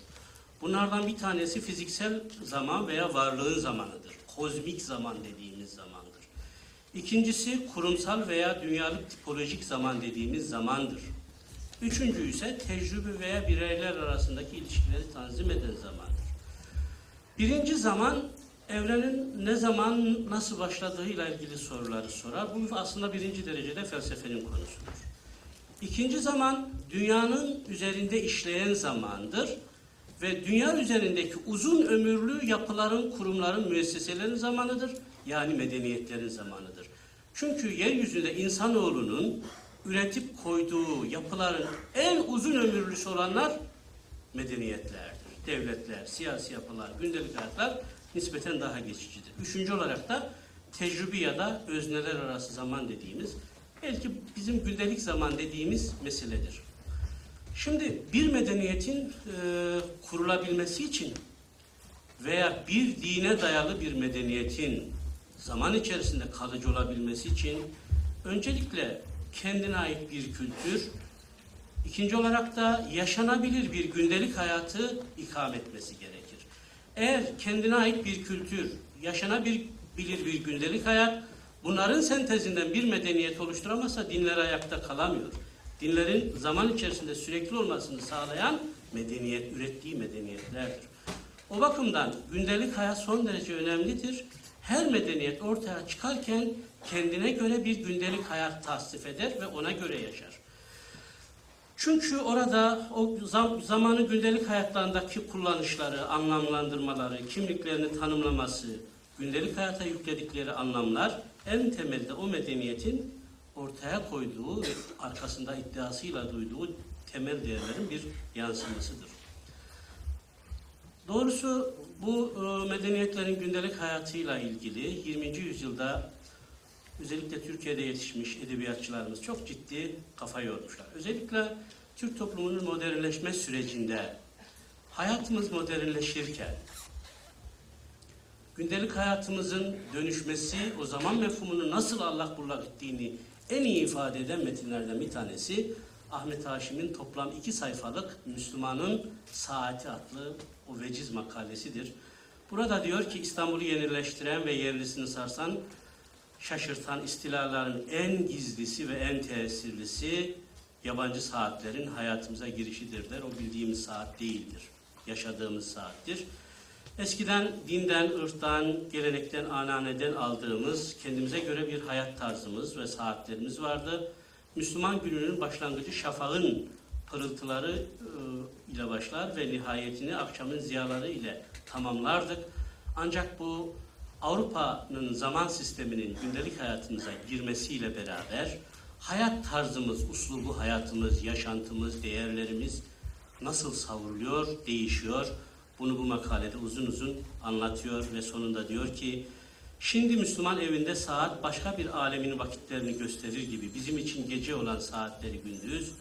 Bunlardan bir tanesi fiziksel zaman veya varlığın zamanıdır. Kozmik zaman dediğimiz zamandır. İkincisi kurumsal veya dünyalık tipolojik zaman dediğimiz zamandır. Üçüncü ise tecrübe veya bireyler arasındaki ilişkileri tanzim eden zamandır. Birinci zaman evrenin ne zaman nasıl başladığıyla ilgili soruları sorar. Bu aslında birinci derecede felsefenin konusudur. İkinci zaman dünyanın üzerinde işleyen zamandır ve dünya üzerindeki uzun ömürlü yapıların, kurumların, müesseselerin zamanıdır. Yani medeniyetlerin zamanıdır. Çünkü yeryüzünde insanoğlunun üretip koyduğu yapıların en uzun ömürlüsü olanlar medeniyetlerdir. Devletler, siyasi yapılar, gündelik hayatlar nispeten daha geçicidir. Üçüncü olarak da tecrübi ya da özneler arası zaman dediğimiz belki bizim gündelik zaman dediğimiz meseledir. Şimdi bir medeniyetin e, kurulabilmesi için veya bir dine dayalı bir medeniyetin zaman içerisinde kalıcı olabilmesi için öncelikle kendine ait bir kültür, ikinci olarak da yaşanabilir bir gündelik hayatı ikame etmesi gerekir. Eğer kendine ait bir kültür, yaşanabilir bir gündelik hayat, bunların sentezinden bir medeniyet oluşturamazsa dinler ayakta kalamıyor. Dinlerin zaman içerisinde sürekli olmasını sağlayan medeniyet, ürettiği medeniyetlerdir. O bakımdan gündelik hayat son derece önemlidir. Her medeniyet ortaya çıkarken kendine göre bir gündelik hayat tasnif eder ve ona göre yaşar. Çünkü orada o zam, zamanın gündelik hayatlarındaki kullanışları, anlamlandırmaları, kimliklerini tanımlaması, gündelik hayata yükledikleri anlamlar en temelde o medeniyetin ortaya koyduğu ve arkasında iddiasıyla duyduğu temel değerlerin bir yansımasıdır. Doğrusu bu e, medeniyetlerin gündelik hayatıyla ilgili 20. yüzyılda özellikle Türkiye'de yetişmiş edebiyatçılarımız çok ciddi kafa yormuşlar. Özellikle Türk toplumunun modernleşme sürecinde hayatımız modernleşirken gündelik hayatımızın dönüşmesi, o zaman mefhumunu nasıl allak bullak ettiğini en iyi ifade eden metinlerden bir tanesi Ahmet Haşim'in toplam iki sayfalık Müslümanın Saati adlı o veciz makalesidir. Burada diyor ki İstanbul'u yenileştiren ve yerlisini sarsan, şaşırtan istilaların en gizlisi ve en tesirlisi yabancı saatlerin hayatımıza girişidir der. O bildiğimiz saat değildir. Yaşadığımız saattir. Eskiden dinden, ırktan, gelenekten, ananeden aldığımız kendimize göre bir hayat tarzımız ve saatlerimiz vardı. Müslüman gününün başlangıcı şafağın pırıltıları e, ile başlar ve nihayetini akşamın ziyaları ile tamamlardık. Ancak bu Avrupa'nın zaman sisteminin gündelik hayatımıza girmesiyle beraber hayat tarzımız, uslubu hayatımız, yaşantımız, değerlerimiz nasıl savruluyor, değişiyor. Bunu bu makalede uzun uzun anlatıyor ve sonunda diyor ki Şimdi Müslüman evinde saat başka bir alemin vakitlerini gösterir gibi bizim için gece olan saatleri gündüz,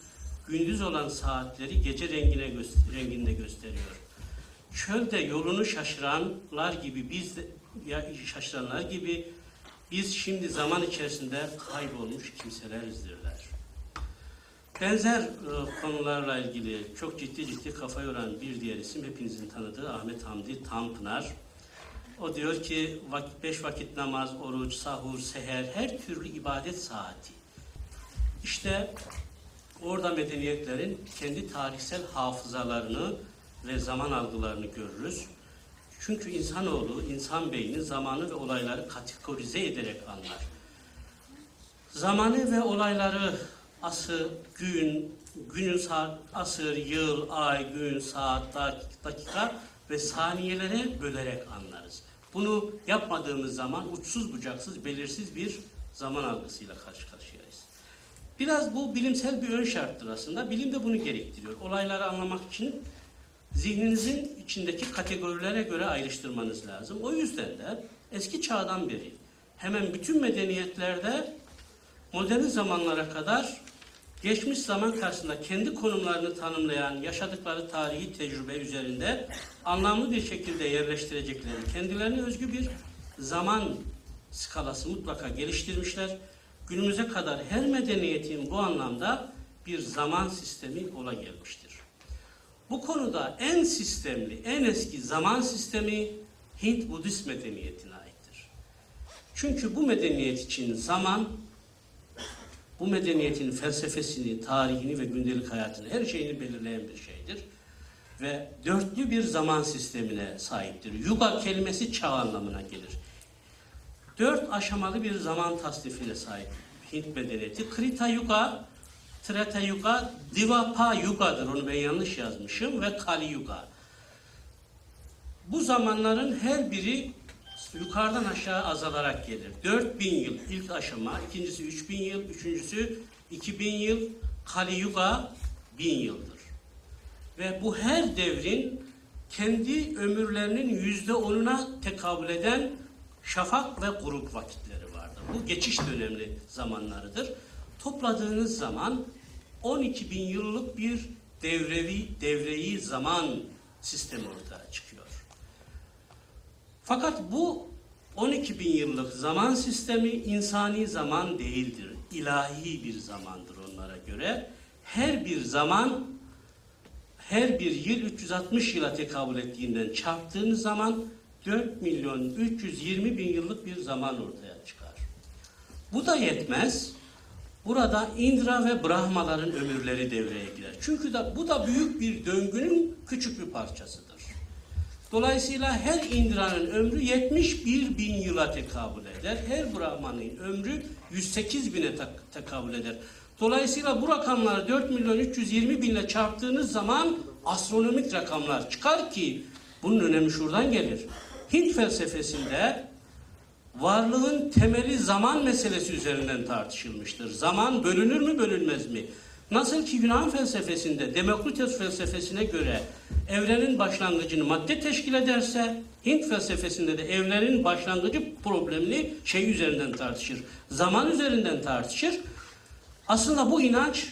gündüz olan saatleri gece rengine gö- renginde gösteriyor. Çölde yolunu şaşıranlar gibi biz de ya şaşıranlar gibi biz şimdi zaman içerisinde kaybolmuş kimselerizdirler. Benzer e, konularla ilgili çok ciddi ciddi kafa yoran bir diğer isim hepinizin tanıdığı Ahmet Hamdi Tanpınar. O diyor ki vakit, beş vakit namaz, oruç, sahur, seher her türlü ibadet saati. İşte orada medeniyetlerin kendi tarihsel hafızalarını ve zaman algılarını görürüz. Çünkü insanoğlu, insan beyni zamanı ve olayları kategorize ederek anlar. Zamanı ve olayları asır, gün, günün saat, asır, yıl, ay, gün, saat, dak- dakika ve saniyelere bölerek anlarız. Bunu yapmadığımız zaman uçsuz bucaksız belirsiz bir zaman algısıyla karşı karşıyayız. Biraz bu bilimsel bir ön şarttır aslında. Bilim de bunu gerektiriyor. Olayları anlamak için zihninizin içindeki kategorilere göre ayrıştırmanız lazım. O yüzden de eski çağdan beri hemen bütün medeniyetlerde modern zamanlara kadar geçmiş zaman karşısında kendi konumlarını tanımlayan, yaşadıkları tarihi tecrübe üzerinde anlamlı bir şekilde yerleştirecekleri, kendilerine özgü bir zaman skalası mutlaka geliştirmişler. Günümüze kadar her medeniyetin bu anlamda bir zaman sistemi ola gelmiştir. Bu konuda en sistemli, en eski zaman sistemi Hint Budist medeniyetine aittir. Çünkü bu medeniyet için zaman bu medeniyetin felsefesini, tarihini ve gündelik hayatını, her şeyini belirleyen bir şeydir. Ve dörtlü bir zaman sistemine sahiptir. Yuga kelimesi çağ anlamına gelir. Dört aşamalı bir zaman tasnifine sahip Hint medeniyeti. Krita Yuga, Treta Yuga, Divapa Yuga'dır. Onu ben yanlış yazmışım. Ve Kali Yuga. Bu zamanların her biri yukarıdan aşağı azalarak gelir. 4000 yıl ilk aşama, ikincisi 3000 yıl, üçüncüsü 2000 yıl, Kali Yuga 1000 yıldır. Ve bu her devrin kendi ömürlerinin yüzde onuna tekabül eden şafak ve grup vakitleri vardır. Bu geçiş dönemli zamanlarıdır. Topladığınız zaman 12 bin yıllık bir devrevi, devreyi zaman sistemi ortaya. Fakat bu 12 bin yıllık zaman sistemi insani zaman değildir. İlahi bir zamandır onlara göre. Her bir zaman her bir yıl 360 yıla tekabül ettiğinden çarptığınız zaman 4 milyon 320 bin yıllık bir zaman ortaya çıkar. Bu da yetmez. Burada Indra ve Brahmaların ömürleri devreye girer. Çünkü da bu da büyük bir döngünün küçük bir parçasıdır. Dolayısıyla her Indra'nın ömrü 71 bin yıla tekabül eder. Her Brahman'ın ömrü 108 bine tekabül eder. Dolayısıyla bu rakamları 4 milyon 320 binle çarptığınız zaman astronomik rakamlar çıkar ki bunun önemi şuradan gelir. Hint felsefesinde varlığın temeli zaman meselesi üzerinden tartışılmıştır. Zaman bölünür mü bölünmez mi? Nasıl ki Yunan felsefesinde Demokritos felsefesine göre evrenin başlangıcını madde teşkil ederse Hint felsefesinde de evrenin başlangıcı problemini şey üzerinden tartışır. Zaman üzerinden tartışır. Aslında bu inanç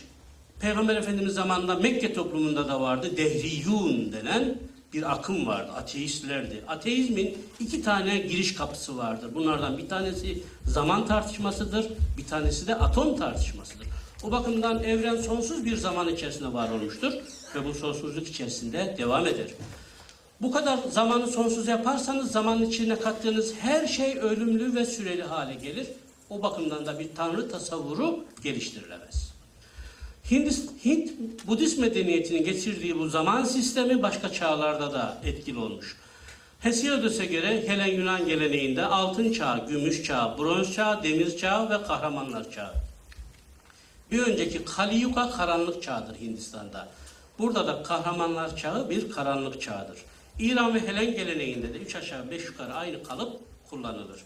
Peygamber Efendimiz zamanında Mekke toplumunda da vardı. Dehriyun denen bir akım vardı. Ateistlerdi. Ateizmin iki tane giriş kapısı vardır. Bunlardan bir tanesi zaman tartışmasıdır. Bir tanesi de atom tartışmasıdır. O bakımdan evren sonsuz bir zaman içerisinde var olmuştur ve bu sonsuzluk içerisinde devam eder. Bu kadar zamanı sonsuz yaparsanız zamanın içine kattığınız her şey ölümlü ve süreli hale gelir. O bakımdan da bir tanrı tasavvuru geliştirilemez. Hindist, Hint Budist medeniyetinin getirdiği bu zaman sistemi başka çağlarda da etkili olmuş. Hesiodos'a göre Helen Yunan geleneğinde altın çağ, gümüş çağ, bronz çağ, demir çağ ve kahramanlar çağı. Bir önceki Kali Yuga karanlık çağdır Hindistan'da. Burada da kahramanlar çağı bir karanlık çağdır. İran ve Helen geleneğinde de üç aşağı beş yukarı aynı kalıp kullanılır.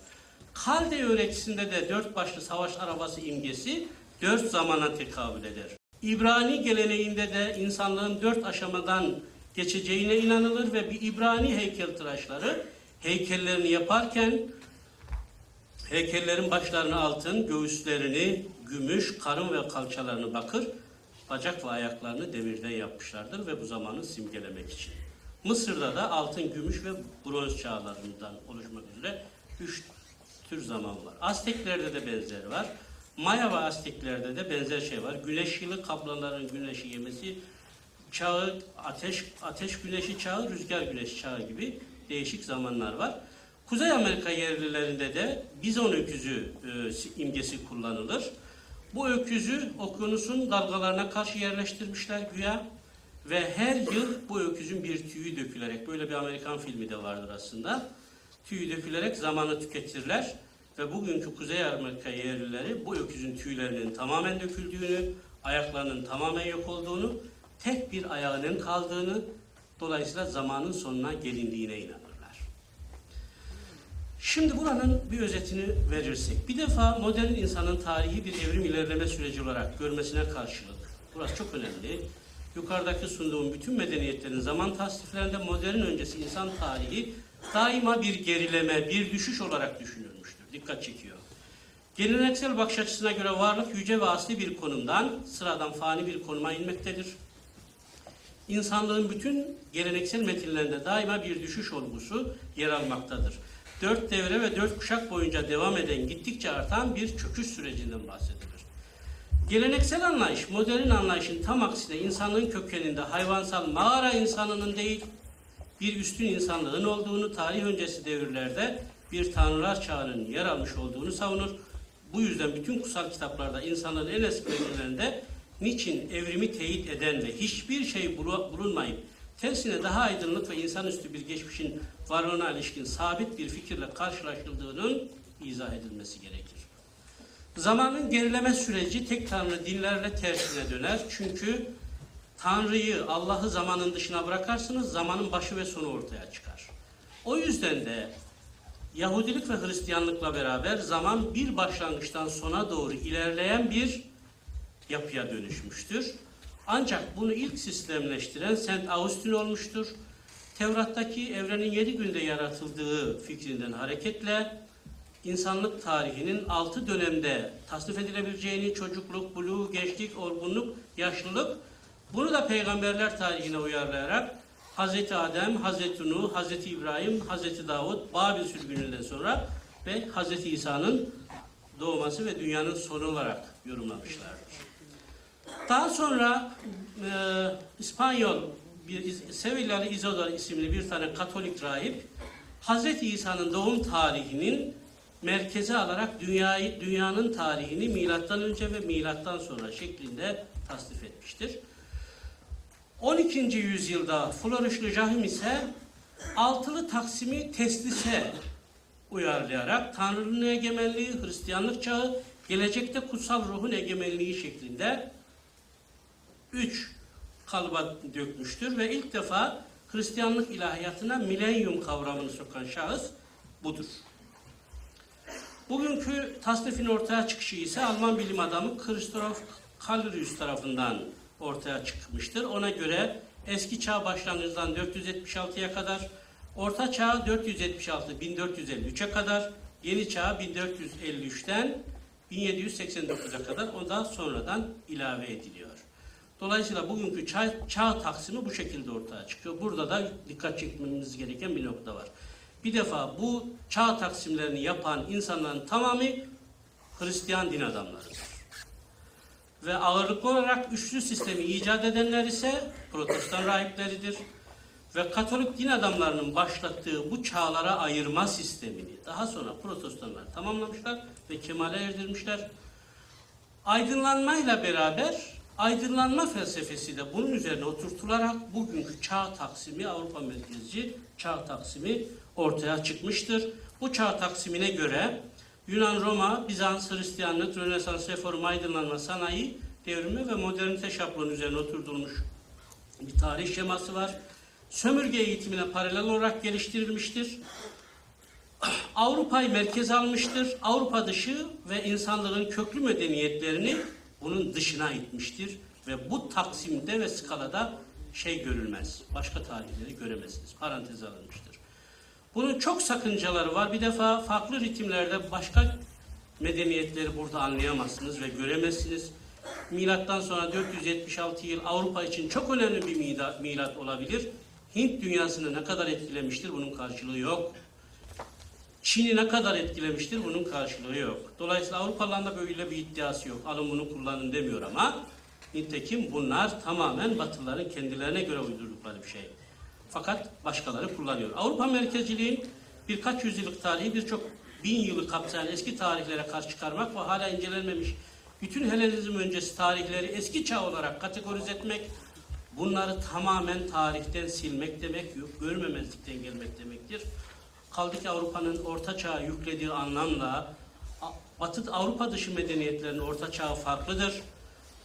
Kalde öğretisinde de dört başlı savaş arabası imgesi dört zamana tekabül eder. İbrani geleneğinde de insanlığın dört aşamadan geçeceğine inanılır ve bir İbrani heykeltıraşları heykellerini yaparken Heykellerin başlarını altın, göğüslerini gümüş, karın ve kalçalarını bakır, bacak ve ayaklarını demirden yapmışlardır ve bu zamanı simgelemek için. Mısır'da da altın, gümüş ve bronz çağlarından oluşmak üzere üç tür zaman var. Azteklerde de benzer var. Maya ve Azteklerde de benzer şey var. Güneş yılı kaplanların güneşi yemesi çağı, ateş ateş güneşi çağı, rüzgar güneşi çağı gibi değişik zamanlar var. Kuzey Amerika yerlilerinde de bizon öküzü e, imgesi kullanılır. Bu öküzü okyanusun dalgalarına karşı yerleştirmişler güya ve her yıl bu öküzün bir tüyü dökülerek, böyle bir Amerikan filmi de vardır aslında, tüyü dökülerek zamanı tüketirler ve bugünkü Kuzey Amerika yerlileri bu öküzün tüylerinin tamamen döküldüğünü, ayaklarının tamamen yok olduğunu, tek bir ayağının kaldığını, dolayısıyla zamanın sonuna gelindiğine inanırlar. Şimdi buranın bir özetini verirsek, bir defa modern insanın tarihi bir evrim ilerleme süreci olarak görmesine karşılık, burası çok önemli, yukarıdaki sunduğum bütün medeniyetlerin zaman tasniflerinde modern öncesi insan tarihi daima bir gerileme, bir düşüş olarak düşünülmüştür. Dikkat çekiyor. Geleneksel bakış açısına göre varlık yüce ve asli bir konumdan sıradan fani bir konuma inmektedir. İnsanlığın bütün geleneksel metinlerinde daima bir düşüş olgusu yer almaktadır. Dört devre ve dört kuşak boyunca devam eden gittikçe artan bir çöküş sürecinden bahsedilir. Geleneksel anlayış, modern anlayışın tam aksine insanlığın kökeninde hayvansal mağara insanının değil, bir üstün insanlığın olduğunu, tarih öncesi devirlerde bir tanrılar çağının yer almış olduğunu savunur. Bu yüzden bütün kutsal kitaplarda insanlığın en eski metinlerinde niçin evrimi teyit eden ve hiçbir şey bulu- bulunmayıp tersine daha aydınlık ve insanüstü bir geçmişin varlığına ilişkin sabit bir fikirle karşılaşıldığının izah edilmesi gerekir. Zamanın gerileme süreci tek tanrı dinlerle tersine döner. Çünkü Tanrı'yı, Allah'ı zamanın dışına bırakarsınız, zamanın başı ve sonu ortaya çıkar. O yüzden de Yahudilik ve Hristiyanlıkla beraber zaman bir başlangıçtan sona doğru ilerleyen bir yapıya dönüşmüştür. Ancak bunu ilk sistemleştiren Saint Augustin olmuştur. Tevrat'taki evrenin yedi günde yaratıldığı fikrinden hareketle insanlık tarihinin altı dönemde tasnif edilebileceğini çocukluk, buluğ, gençlik, olgunluk, yaşlılık bunu da peygamberler tarihine uyarlayarak Hz. Adem, Hz. Nuh, Hz. İbrahim, Hz. Davud, Babil sürgününden sonra ve Hz. İsa'nın doğması ve dünyanın sonu olarak yorumlamışlardır. Daha sonra e, İspanyol bir Sevillalı Isidor isimli bir tane Katolik rahip Hz. İsa'nın doğum tarihinin merkeze alarak dünyayı dünyanın tarihini milattan önce ve milattan sonra şeklinde tasnif etmiştir. 12. yüzyılda Florişli Cahim ise altılı taksimi teslise uyarlayarak Tanrı'nın egemenliği, Hristiyanlık çağı, gelecekte kutsal ruhun egemenliği şeklinde üç kalıba dökmüştür ve ilk defa Hristiyanlık ilahiyatına milenyum kavramını sokan şahıs budur. Bugünkü tasnifin ortaya çıkışı ise Alman bilim adamı Christoph Callius tarafından ortaya çıkmıştır. Ona göre eski çağ başlangıcından 476'ya kadar, orta çağ 476 1453'e kadar, yeni çağ 1453'ten 1789'a kadar ondan sonradan ilave ediliyor. Dolayısıyla bugünkü çağ, çağ taksimi bu şekilde ortaya çıkıyor. Burada da dikkat çekmemiz gereken bir nokta var. Bir defa bu çağ taksimlerini yapan insanların tamamı Hristiyan din adamlarıdır. Ve ağırlıklı olarak üçlü sistemi icat edenler ise protestan rahipleridir. Ve Katolik din adamlarının başlattığı bu çağlara ayırma sistemini daha sonra protestanlar tamamlamışlar ve kemale erdirmişler. Aydınlanmayla beraber aydınlanma felsefesi de bunun üzerine oturtularak bugünkü çağ taksimi, Avrupa merkezci çağ taksimi ortaya çıkmıştır. Bu çağ taksimine göre Yunan, Roma, Bizans, Hristiyanlık, Rönesans, Reform, Aydınlanma, Sanayi, Devrimi ve Modernite şablonu üzerine oturtulmuş bir tarih şeması var. Sömürge eğitimine paralel olarak geliştirilmiştir. Avrupa'yı merkez almıştır. Avrupa dışı ve insanlığın köklü medeniyetlerini bunun dışına itmiştir. Ve bu taksimde ve skalada şey görülmez. Başka tarihleri göremezsiniz. Parantez alınmıştır. Bunun çok sakıncaları var. Bir defa farklı ritimlerde başka medeniyetleri burada anlayamazsınız ve göremezsiniz. Milattan sonra 476 yıl Avrupa için çok önemli bir milat, olabilir. Hint dünyasını ne kadar etkilemiştir bunun karşılığı yok. Çin'i ne kadar etkilemiştir bunun karşılığı yok. Dolayısıyla Avrupalıların da böyle bir iddiası yok. Alın bunu kullanın demiyor ama nitekim bunlar tamamen Batılıların kendilerine göre uydurdukları bir şey. Fakat başkaları kullanıyor. Avrupa merkezciliğin birkaç yüzyıllık tarihi birçok bin yılı kapsayan eski tarihlere karşı çıkarmak ve hala incelenmemiş bütün Helenizm öncesi tarihleri eski çağ olarak kategorize etmek, bunları tamamen tarihten silmek demek, yok, görmemezlikten gelmek demektir. Kaldı ki Avrupa'nın orta çağa yüklediği anlamla Batı Avrupa dışı medeniyetlerin orta çağı farklıdır.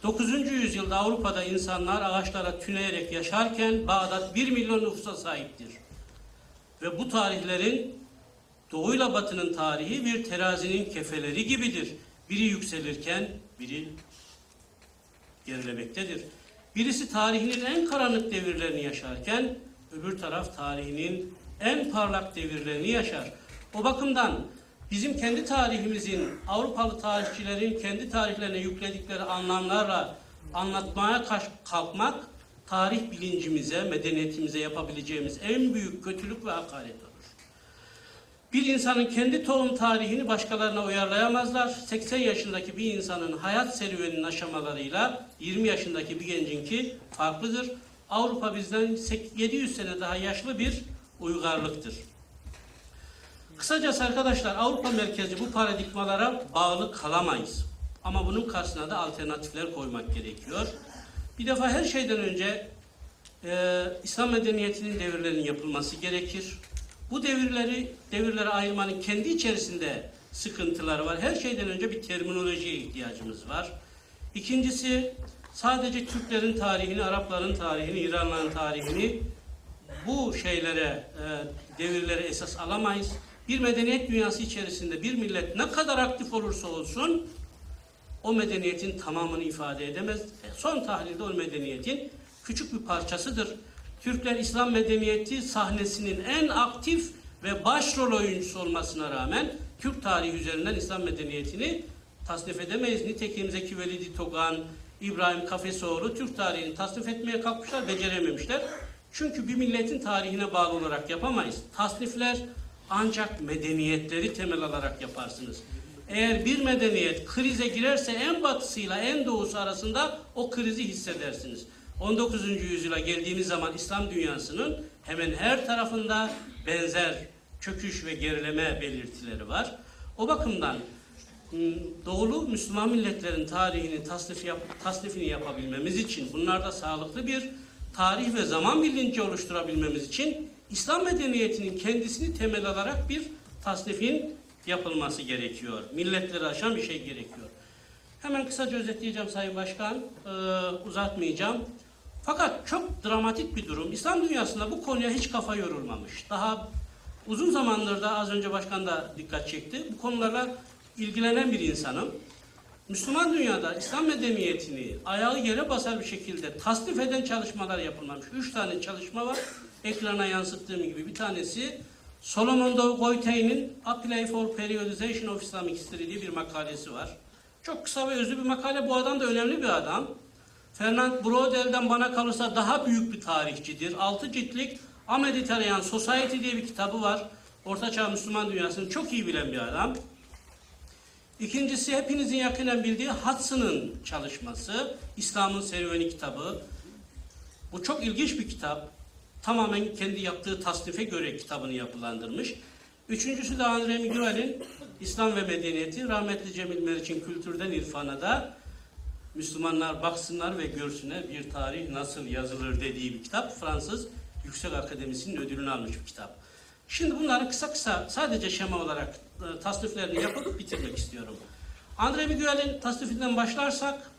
9. yüzyılda Avrupa'da insanlar ağaçlara tüneyerek yaşarken Bağdat 1 milyon nüfusa sahiptir. Ve bu tarihlerin doğuyla batının tarihi bir terazinin kefeleri gibidir. Biri yükselirken biri gerilemektedir. Birisi tarihinin en karanlık devirlerini yaşarken öbür taraf tarihinin en parlak devirlerini yaşar. O bakımdan bizim kendi tarihimizin Avrupalı tarihçilerin kendi tarihlerine yükledikleri anlamlarla anlatmaya kalkmak tarih bilincimize, medeniyetimize yapabileceğimiz en büyük kötülük ve hakaret olur. Bir insanın kendi tohum tarihini başkalarına uyarlayamazlar. 80 yaşındaki bir insanın hayat serüveninin aşamalarıyla 20 yaşındaki bir gencinki farklıdır. Avrupa bizden 700 sene daha yaşlı bir uygarlıktır. Kısacası arkadaşlar Avrupa merkezli bu paradigmalara bağlı kalamayız. Ama bunun karşısına da alternatifler koymak gerekiyor. Bir defa her şeyden önce e, İslam medeniyetinin devirlerinin yapılması gerekir. Bu devirleri devirlere ayırmanın kendi içerisinde sıkıntıları var. Her şeyden önce bir terminolojiye ihtiyacımız var. İkincisi sadece Türklerin tarihini, Arapların tarihini, İranların tarihini bu şeylere, e, devirlere esas alamayız. Bir medeniyet dünyası içerisinde bir millet ne kadar aktif olursa olsun o medeniyetin tamamını ifade edemez. E, son tahlilde o medeniyetin küçük bir parçasıdır. Türkler İslam medeniyeti sahnesinin en aktif ve başrol oyuncusu olmasına rağmen Türk tarihi üzerinden İslam medeniyetini tasnif edemeyiz. Nitekim Zeki Velidi Togan, İbrahim Kafesoğlu Türk tarihini tasnif etmeye kalkmışlar, becerememişler. Çünkü bir milletin tarihine bağlı olarak yapamayız. Tasnifler ancak medeniyetleri temel alarak yaparsınız. Eğer bir medeniyet krize girerse en batısıyla en doğusu arasında o krizi hissedersiniz. 19. yüzyıla geldiğimiz zaman İslam dünyasının hemen her tarafında benzer çöküş ve gerileme belirtileri var. O bakımdan m, doğulu Müslüman milletlerin tarihini tasnif yap, tasnifini yapabilmemiz için bunlarda sağlıklı bir tarih ve zaman bilinci oluşturabilmemiz için İslam medeniyetinin kendisini temel alarak bir tasnifin yapılması gerekiyor. Milletleri aşan bir şey gerekiyor. Hemen kısaca özetleyeceğim Sayın Başkan, ee, uzatmayacağım. Fakat çok dramatik bir durum. İslam dünyasında bu konuya hiç kafa yorulmamış. Daha uzun zamandır da az önce başkan da dikkat çekti. Bu konularla ilgilenen bir insanım. Müslüman dünyada İslam medeniyetini ayağı yere basar bir şekilde tasnif eden çalışmalar yapılmamış. Üç tane çalışma var. Ekrana yansıttığım gibi bir tanesi Solomon Dow Goitein'in A Play for Periodization of Islamic History diye bir makalesi var. Çok kısa ve özlü bir makale. Bu adam da önemli bir adam. Fernand Braudel'den bana kalırsa daha büyük bir tarihçidir. Altı ciltlik A Mediterranean Society diye bir kitabı var. Ortaçağ Müslüman dünyasını çok iyi bilen bir adam. İkincisi hepinizin yakinen bildiği Hudson'ın çalışması. İslam'ın Serüveni kitabı. Bu çok ilginç bir kitap. Tamamen kendi yaptığı tasnife göre kitabını yapılandırmış. Üçüncüsü de Andre Miguel'in İslam ve Medeniyeti. Rahmetli Cemil Meriç'in Kültürden İrfana da Müslümanlar baksınlar ve görsünler bir tarih nasıl yazılır dediği bir kitap. Fransız Yüksek Akademisi'nin ödülünü almış bir kitap. Şimdi bunları kısa kısa sadece şema olarak e, tasniflerini yapıp bitirmek istiyorum. Andre Miguel'in tasnifinden başlarsak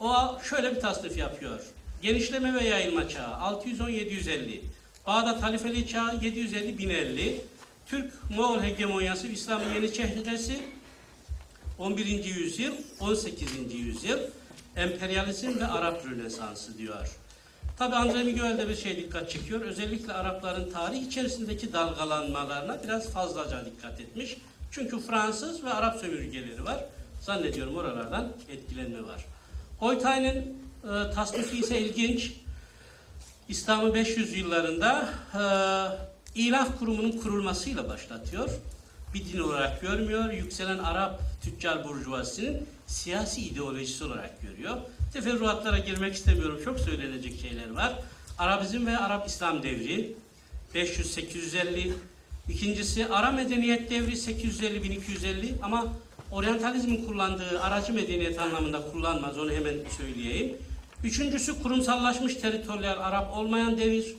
o şöyle bir tasnif yapıyor. Genişleme ve yayılma çağı 610-750. Bağdat halifeliği çağı 750-1050. Türk Moğol hegemonyası ve İslam'ın yeni çehresi 11. yüzyıl, 18. yüzyıl emperyalizm ve Arap Rönesansı diyor. Tabi Andre Miguel'de bir şey dikkat çekiyor. Özellikle Arapların tarih içerisindeki dalgalanmalarına biraz fazlaca dikkat etmiş. Çünkü Fransız ve Arap sömürgeleri var. Zannediyorum oralardan etkilenme var. Hoytay'ın e, tasnifi ise ilginç. İslam'ı 500 yıllarında e, İlaf Kurumu'nun kurulmasıyla başlatıyor. Bir din olarak görmüyor. Yükselen Arap tüccar burjuvasinin siyasi ideolojisi olarak görüyor. Teferruatlara girmek istemiyorum. Çok söylenecek şeyler var. Arabizm ve Arap İslam devri 500-850. İkincisi Ara medeniyet devri 850-1250 ama oryantalizmin kullandığı aracı medeniyet anlamında kullanmaz. Onu hemen söyleyeyim. Üçüncüsü kurumsallaşmış teritoryal Arap olmayan devir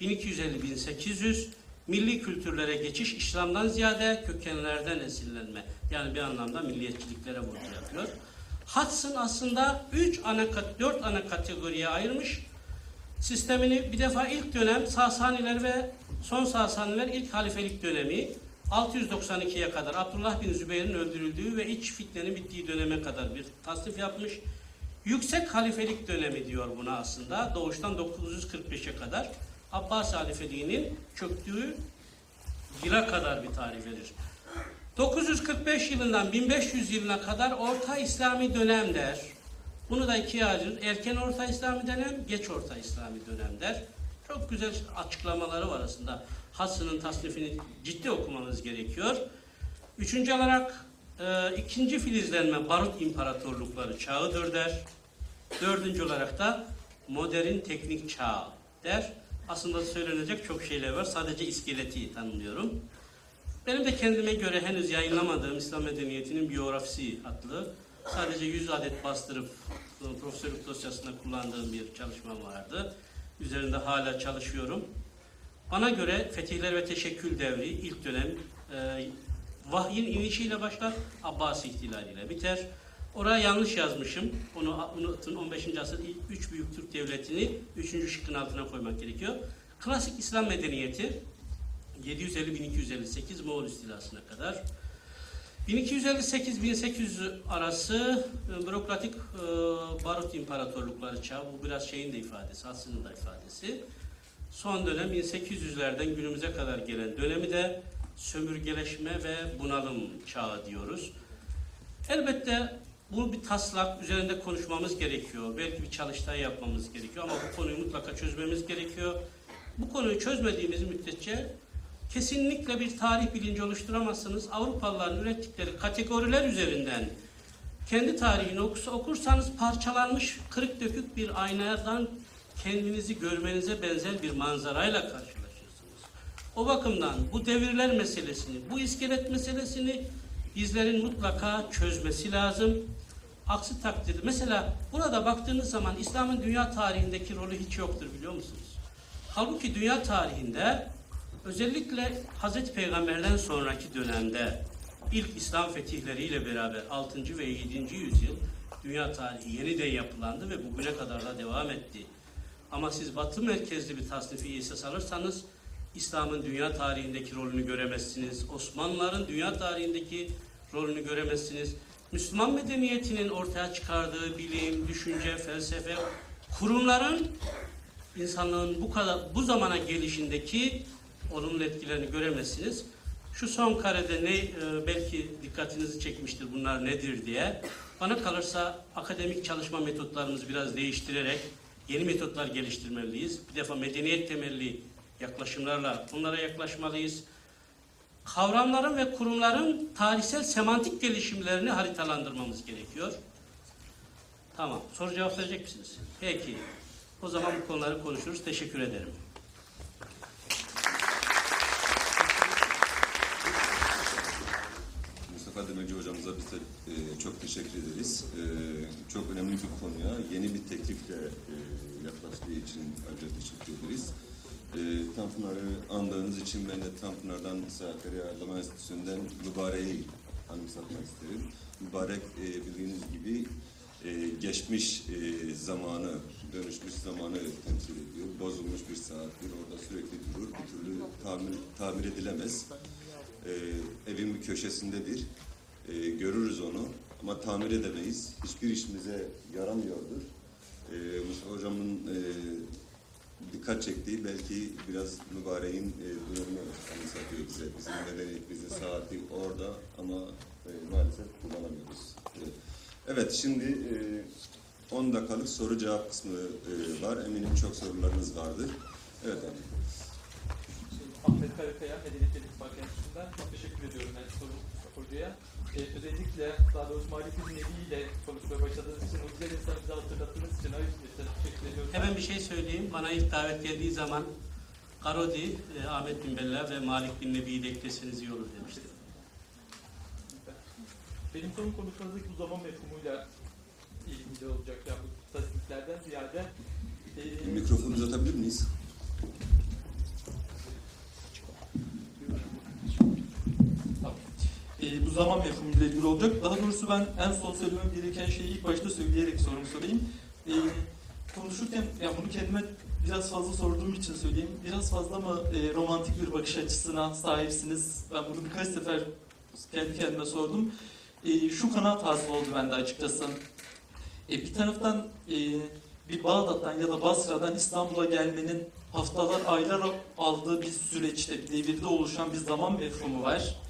1250-1800. Milli kültürlere geçiş İslam'dan ziyade kökenlerden esinlenme. Yani bir anlamda milliyetçiliklere vurgu yapıyor. Hudson aslında 3 ana kat- 4 ana kategoriye ayırmış. Sistemini bir defa ilk dönem Sasaniler ve son Sasaniler ilk halifelik dönemi 692'ye kadar Abdullah bin Zübeyir'in öldürüldüğü ve iç fitnenin bittiği döneme kadar bir tasnif yapmış. Yüksek halifelik dönemi diyor buna aslında. Doğuştan 945'e kadar Abbas halifeliğinin çöktüğü yıla kadar bir tarih verir. 945 yılından 1500 yılına kadar Orta İslami dönem der. Bunu da ikiye ayırır. Erken Orta İslami dönem, geç Orta İslami dönem der. Çok güzel açıklamaları var aslında. Hassının tasnifini ciddi okumanız gerekiyor. Üçüncü olarak e, ikinci filizlenme barut imparatorlukları çağıdır der. Dördüncü olarak da modern teknik çağ der. Aslında söylenecek çok şeyler var. Sadece iskeleti tanımlıyorum. Benim de kendime göre henüz yayınlamadığım İslam Medeniyeti'nin biyografisi adlı sadece 100 adet bastırıp e, profesörlük dosyasında kullandığım bir çalışmam vardı. Üzerinde hala çalışıyorum. Bana göre Fetihler ve Teşekkül devri ilk dönem e, vahyin inişiyle başlar, Abbasi ihtilaliyle biter. Oraya yanlış yazmışım. Onu unutun 15. asır ilk üç büyük Türk devletini 3. şıkkın altına koymak gerekiyor. Klasik İslam medeniyeti 750-1258 Moğol istilasına kadar. 1258-1800 arası e, bürokratik e, barut imparatorlukları çağı. Bu biraz şeyin de ifadesi, aslında da ifadesi. Son dönem 1800'lerden günümüze kadar gelen dönemi de sömürgeleşme ve bunalım çağı diyoruz. Elbette bu bir taslak, üzerinde konuşmamız gerekiyor. Belki bir çalıştay yapmamız gerekiyor ama bu konuyu mutlaka çözmemiz gerekiyor. Bu konuyu çözmediğimiz müddetçe kesinlikle bir tarih bilinci oluşturamazsınız. Avrupalıların ürettikleri kategoriler üzerinden kendi tarihini okursa, okursanız parçalanmış, kırık dökük bir aynadan kendinizi görmenize benzer bir manzarayla karşılaşırsınız. O bakımdan bu devirler meselesini, bu iskelet meselesini bizlerin mutlaka çözmesi lazım. Aksi takdirde mesela burada baktığınız zaman İslam'ın dünya tarihindeki rolü hiç yoktur biliyor musunuz? Halbuki dünya tarihinde özellikle Hazreti Peygamber'den sonraki dönemde ilk İslam fetihleriyle beraber 6. ve 7. yüzyıl dünya tarihi yeniden yapılandı ve bugüne kadar da devam etti. Ama siz batı merkezli bir tasnifi esas alırsanız İslam'ın dünya tarihindeki rolünü göremezsiniz. Osmanlıların dünya tarihindeki rolünü göremezsiniz. Müslüman medeniyetinin ortaya çıkardığı bilim, düşünce, felsefe, kurumların insanlığın bu kadar bu zamana gelişindeki olumlu etkilerini göremezsiniz. Şu son karede ne e, belki dikkatinizi çekmiştir bunlar nedir diye. Bana kalırsa akademik çalışma metotlarımızı biraz değiştirerek yeni metotlar geliştirmeliyiz. Bir defa medeniyet temelli yaklaşımlarla bunlara yaklaşmalıyız. Kavramların ve kurumların tarihsel semantik gelişimlerini haritalandırmamız gerekiyor. Tamam. Soru cevap verecek misiniz? Peki. O zaman bu konuları konuşuruz. Teşekkür ederim. Mustafa Demirci hocamıza biz de e, çok teşekkür ederiz. E, çok önemli bir konuya yeni bir teklifle e, yaklaştığı için ayrıca teşekkür ederiz. E, Tanpınar'ı andığınız için ben de Tanpınar'dan Sakarya Ayarlama Enstitüsü'nden Mübarek'i anımsatmak isterim. Mübarek e, bildiğiniz gibi e, geçmiş e, zamanı, dönüşmüş zamanı temsil ediyor. Bozulmuş bir saattir, orada sürekli durur, bir türlü tamir, tamir edilemez. E, evin bir köşesindedir. E, görürüz onu ama tamir edemeyiz. Hiçbir işimize yaramıyordur. E, Mustafa Hocam'ın e, dikkat çektiği belki biraz mübareğin e, durumunu anımsatıyor bize. Bizim medeniyetimizin saati orada ama e, maalesef kullanamıyoruz. E, Evet, şimdi e, 10 dakikalık soru cevap kısmı e, var. Eminim çok sorularınız vardır. Evet abi. Ahmet Karakaya, Medeniyet Bank Enstitüsü'nden çok teşekkür ediyorum ben soru hocaya. Ee, özellikle daha doğrusu Nebi ile konuşmaya başladığınız için, o güzel insanı bize hatırlattığınız için ayrıca teşekkür ediyorum. Hemen bir şey söyleyeyim. Bana ilk davet geldiği zaman Karodi, e, Ahmet bin Bella ve Malik bin Nebi'yi de ekleseniz iyi olur demişti. Benim son konuşmanızdaki bu zaman mefhumuyla ilgili olacak. Yani bu statistiklerden ziyade e, Mikrofonu uzatabilir miyiz? Ee, bu zaman mefhumuyla ilgili olacak. Daha doğrusu ben en son söylemem gereken şeyi ilk başta söyleyerek sorumu sorayım. Ee, konuşurken, yani bunu kendime biraz fazla sorduğum için söyleyeyim. Biraz fazla mı e, romantik bir bakış açısına sahipsiniz? Ben bunu birkaç sefer kendi kendime sordum. Ee, şu kanaat hasıl oldu bende açıkçası. E, bir taraftan e, bir Bağdat'tan ya da Basra'dan İstanbul'a gelmenin haftalar, aylar aldığı bir süreçte, bir devirde oluşan bir zaman mefhumu var.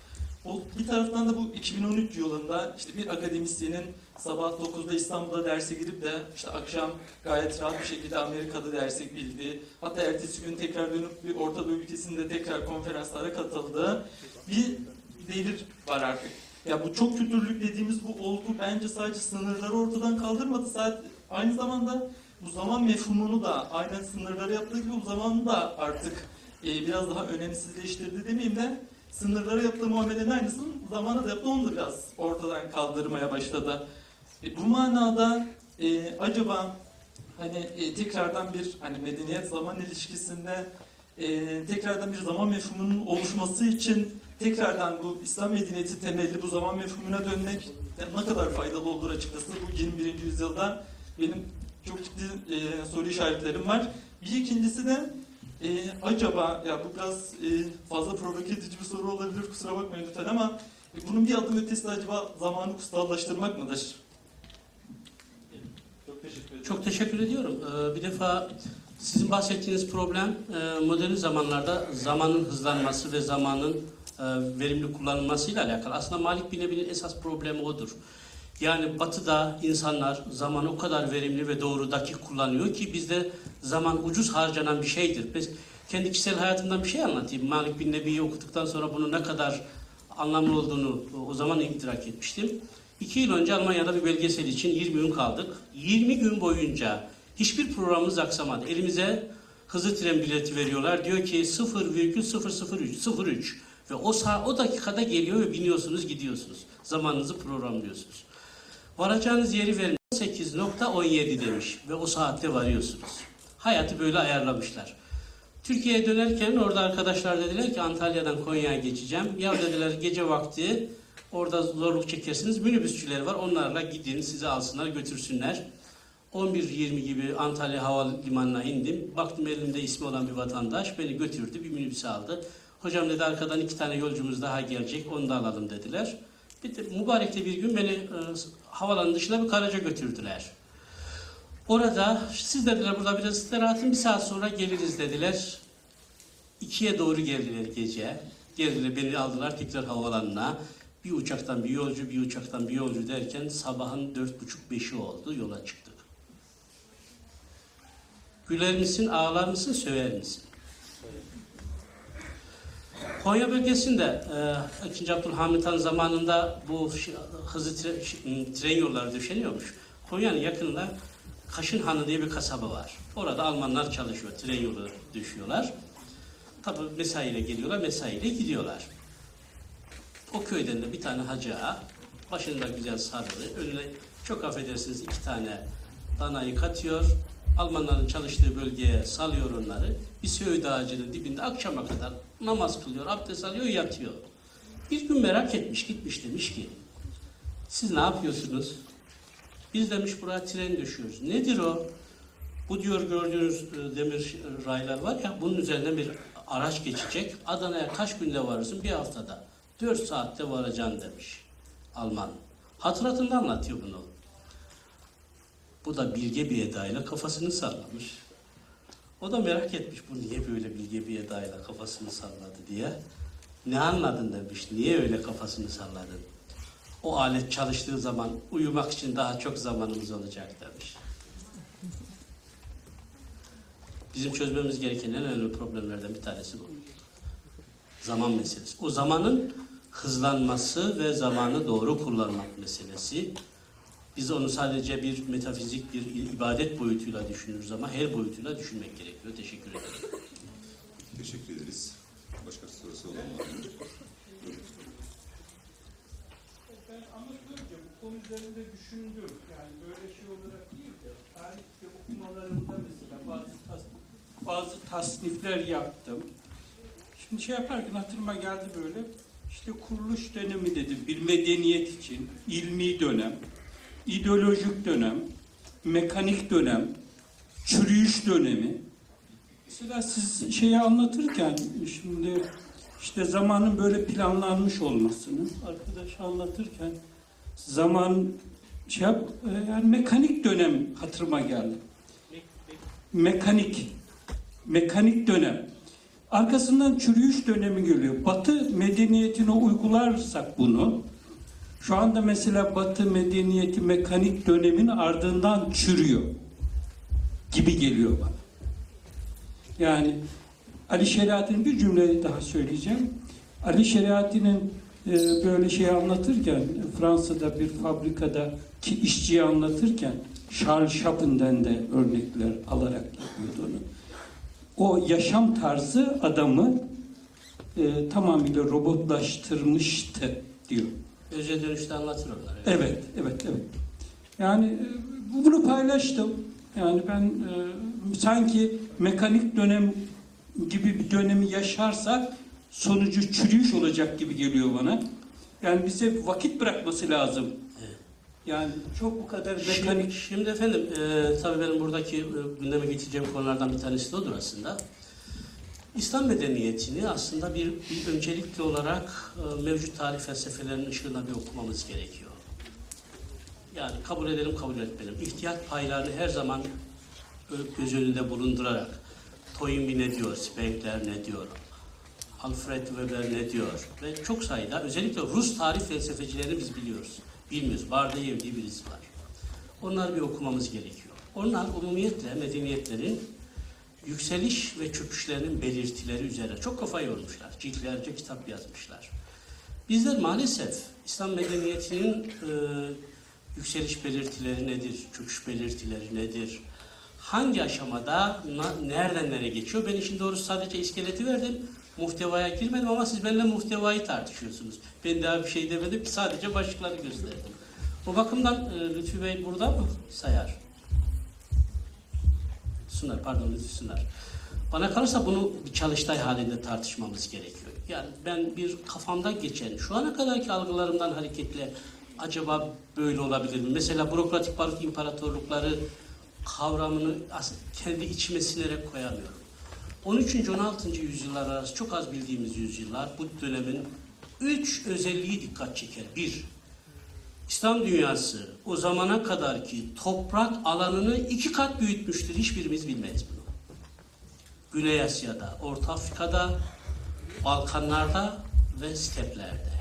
O, bir taraftan da bu 2013 yılında işte bir akademisyenin sabah 9'da İstanbul'da derse girip de işte akşam gayet rahat bir şekilde Amerika'da derse bildiği, hatta ertesi gün tekrar dönüp bir Orta Doğu ülkesinde tekrar konferanslara katıldığı bir devir var artık. Ya bu çok kültürlük dediğimiz bu olgu bence sadece sınırları ortadan kaldırmadı. Sadece aynı zamanda bu zaman mefhumunu da aynen sınırları yaptığı gibi bu zamanı da artık e, biraz daha önemsizleştirdi demeyeyim de sınırlara yaptığı muamelenin aynısını zamana da yaptı onu da biraz ortadan kaldırmaya başladı. E, bu manada e, acaba hani e, tekrardan bir hani medeniyet zaman ilişkisinde e, tekrardan bir zaman mefhumunun oluşması için tekrardan bu İslam medeniyeti temelli bu zaman mefhumuna dönmek ne kadar faydalı olur açıkçası bu 21. yüzyılda benim çok ciddi e, soru işaretlerim var. Bir ikincisi de e, acaba ya bu biraz e, fazla provoke edici bir soru olabilir kusura bakmayın lütfen ama e, bunun bir adım ötesi acaba zamanı kutsallaştırmak mıdır? Çok teşekkür ederim. Çok teşekkür ediyorum. Ee, bir defa sizin bahsettiğiniz problem e, modern zamanlarda zamanın hızlanması ve zamanın e, verimli kullanılmasıyla alakalı. Aslında Malik bin Nebi'nin esas problemi odur. Yani batıda insanlar zamanı o kadar verimli ve doğru dakik kullanıyor ki bizde zaman ucuz harcanan bir şeydir. Biz kendi kişisel hayatımdan bir şey anlatayım. Malik bin Nebi'yi okuduktan sonra bunun ne kadar anlamlı olduğunu o zaman idrak etmiştim. İki yıl önce Almanya'da bir belgesel için 20 gün kaldık. 20 gün boyunca hiçbir programımız aksamadı. Elimize hızlı tren bileti veriyorlar. Diyor ki 0,003, 03. Ve o sağ, o dakikada geliyor ve biniyorsunuz gidiyorsunuz. Zamanınızı programlıyorsunuz. Varacağınız yeri verin 8.17 demiş ve o saatte varıyorsunuz. Hayatı böyle ayarlamışlar. Türkiye'ye dönerken orada arkadaşlar dediler ki Antalya'dan Konya'ya geçeceğim. Ya dediler gece vakti orada zorluk çekersiniz. Minibüsçüler var onlarla gidin sizi alsınlar götürsünler. 11.20 gibi Antalya Havalimanı'na indim. Baktım elimde ismi olan bir vatandaş beni götürdü bir minibüse aldı. Hocam dedi arkadan iki tane yolcumuz daha gelecek onu da alalım dediler. Bir de bir gün beni e, havalanın dışına bir garaja götürdüler. Orada siz dediler burada biraz istirahatin bir saat sonra geliriz dediler. İkiye doğru geldiler gece. Geldiler beni aldılar tekrar havalanına. Bir uçaktan bir yolcu, bir uçaktan bir yolcu derken sabahın dört buçuk beşi oldu yola çıktık. Güler misin, ağlar mısın, söver misin? Konya bölgesinde e, 2. Abdülhamit Han zamanında bu hızlı tre- tren yolları döşeniyormuş. Konya'nın yakınında Kaşın Hanı diye bir kasaba var. Orada Almanlar çalışıyor, tren yolu düşüyorlar. Tabi mesaiyle geliyorlar, mesaiyle gidiyorlar. O köyden de bir tane hacı ağa, başında güzel sarılı, önüne çok affedersiniz iki tane danayı katıyor. Almanların çalıştığı bölgeye salıyor onları. Bir söğüt ağacının dibinde akşama kadar namaz kılıyor, abdest alıyor, yatıyor. Bir gün merak etmiş, gitmiş demiş ki, siz ne yapıyorsunuz? Biz demiş buraya tren düşüyoruz. Nedir o? Bu diyor gördüğünüz e, demir raylar var ya bunun üzerinden bir araç geçecek. Adana'ya kaç günde varırsın? Bir haftada. Dört saatte varacaksın demiş Alman. Hatıratında anlatıyor bunu. Bu da bilge bir edayla kafasını sallamış. O da merak etmiş bu niye böyle bilge bir edayla kafasını salladı diye. Ne anladın demiş. Niye öyle kafasını salladın? O alet çalıştığı zaman uyumak için daha çok zamanımız olacak demiş. Bizim çözmemiz gereken en önemli problemlerden bir tanesi bu. Zaman meselesi. O zamanın hızlanması ve zamanı doğru kullanmak meselesi. Biz onu sadece bir metafizik, bir ibadet boyutuyla düşünürüz ama her boyutuyla düşünmek gerekiyor. Teşekkür ederim. Teşekkür ederiz. Başka sorusu olan var mı? Buyurun. Ben anlatınca bu konu üzerinde düşündüm. Yani böyle şey olarak değil de tarihte okumalarımda mesela bazı tas, bazı tasnifler yaptım. Şimdi şey yaparken hatırıma geldi böyle. İşte kuruluş dönemi dedim. Bir medeniyet için ilmi dönem, ideolojik dönem, mekanik dönem, çürüyüş dönemi. Mesela siz şeyi anlatırken şimdi işte zamanın böyle planlanmış olmasını arkadaş anlatırken zaman şey yap, e, yani mekanik dönem hatırıma geldi. Mekanik mekanik dönem. Arkasından çürüyüş dönemi geliyor. Batı medeniyetine uygularsak bunu şu anda mesela Batı medeniyeti mekanik dönemin ardından çürüyor gibi geliyor bana. Yani Ali Şeriat'ın bir cümle daha söyleyeceğim. Ali Şeriat'ın böyle şey anlatırken Fransa'da bir fabrikada ki işçiyi anlatırken Charles Chapin'den de örnekler alarak yapıyordu onu. O yaşam tarzı adamı e, tamamıyla robotlaştırmıştı diyor. Özel dönüşte anlatır onları. Evet, evet, evet. Yani e, bunu paylaştım. Yani ben e, sanki mekanik dönem gibi bir dönemi yaşarsak sonucu çürüyüş olacak gibi geliyor bana. Yani bize vakit bırakması lazım. Evet. Yani çok bu kadar Şimdi, mekanik şimdi efendim, e, tabii benim buradaki e, gündeme getireceğim konulardan bir tanesi de odur aslında. İslam medeniyetini aslında bir, bir öncelikli olarak e, mevcut tarih felsefelerinin ışığında bir okumamız gerekiyor. Yani kabul edelim, kabul etmeyelim. İhtiyat paylarını her zaman göz önünde bulundurarak Toynbee ne diyor, Spengler ne diyor, Alfred Weber ne diyor ve çok sayıda özellikle Rus tarih felsefecilerini biz biliyoruz. Bilmiyoruz. Bardayev diye birisi var. Onları bir okumamız gerekiyor. Onlar umumiyetle medeniyetlerin yükseliş ve çöküşlerinin belirtileri üzerine çok kafa yormuşlar. Ciltlerce kitap yazmışlar. Bizler maalesef İslam medeniyetinin e, yükseliş belirtileri nedir, çöküş belirtileri nedir, hangi aşamada, nereden nereye geçiyor? Ben işin doğrusu sadece iskeleti verdim. Muhtevaya girmedim ama siz benimle muhtevayı tartışıyorsunuz. Ben daha bir şey demedim ki sadece başlıkları gösterdim. O bakımdan e, Lütfü Bey burada mı? Sayar. Sunar, pardon Lütfü Sunar. Bana kalırsa bunu bir çalıştay halinde tartışmamız gerekiyor. Yani ben bir kafamda geçen, şu ana kadarki algılarımdan hareketle acaba böyle olabilir mi? Mesela bürokratik barut imparatorlukları kavramını kendi içime sinerek koyamıyorum. 13. 16. yüzyıllar arası çok az bildiğimiz yüzyıllar bu dönemin üç özelliği dikkat çeker. Bir, İslam dünyası o zamana kadar ki toprak alanını iki kat büyütmüştür. Hiçbirimiz bilmeyiz bunu. Güney Asya'da, Orta Afrika'da, Balkanlarda ve steplerde.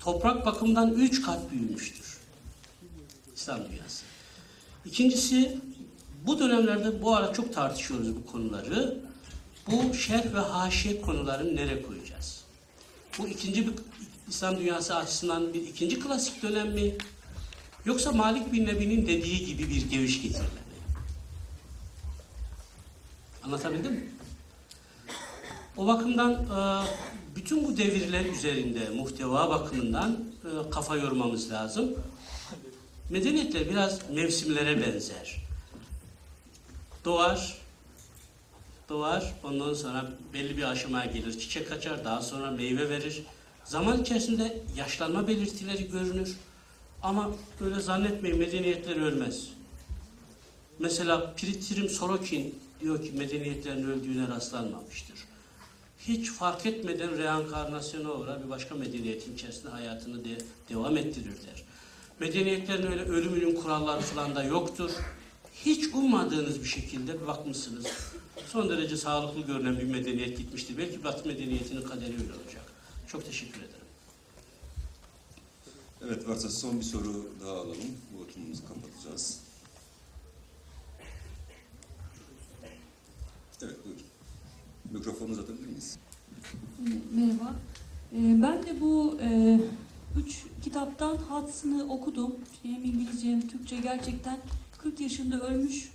Toprak bakımından üç kat büyümüştür. İslam dünyası. İkincisi, bu dönemlerde bu ara çok tartışıyoruz bu konuları. Bu şerh ve haşiye konularını nereye koyacağız? Bu ikinci bir İslam dünyası açısından bir ikinci klasik dönem mi? Yoksa Malik bin Nebi'nin dediği gibi bir geviş getirme mi? Anlatabildim mi? O bakımdan e, bütün bu devirler üzerinde muhteva bakımından e, kafa yormamız lazım. Medeniyetler biraz mevsimlere benzer. Doğar, doğar, ondan sonra belli bir aşamaya gelir, çiçek açar, daha sonra meyve verir. Zaman içerisinde yaşlanma belirtileri görünür. Ama öyle zannetmeyin medeniyetler ölmez. Mesela Pritrim Sorokin diyor ki medeniyetlerin öldüğüne rastlanmamıştır. Hiç fark etmeden reenkarnasyona uğrar bir başka medeniyetin içerisinde hayatını de, devam ettirirler. Medeniyetlerin öyle ölümünün kuralları falan da yoktur. Hiç ummadığınız bir şekilde bir bakmışsınız. Son derece sağlıklı görünen bir medeniyet gitmiştir. Belki Batı medeniyetinin kaderi öyle olacak. Çok teşekkür ederim. Evet varsa son bir soru daha alalım. Bu oturumumuzu kapatacağız. Evet buyurun. Mikrofonu uzatabilir miyiz? Merhaba. Ee, Ben de bu e, üç kitaptan Hudson'ı okudum. Hem İngilizce hem Türkçe gerçekten 40 yaşında ölmüş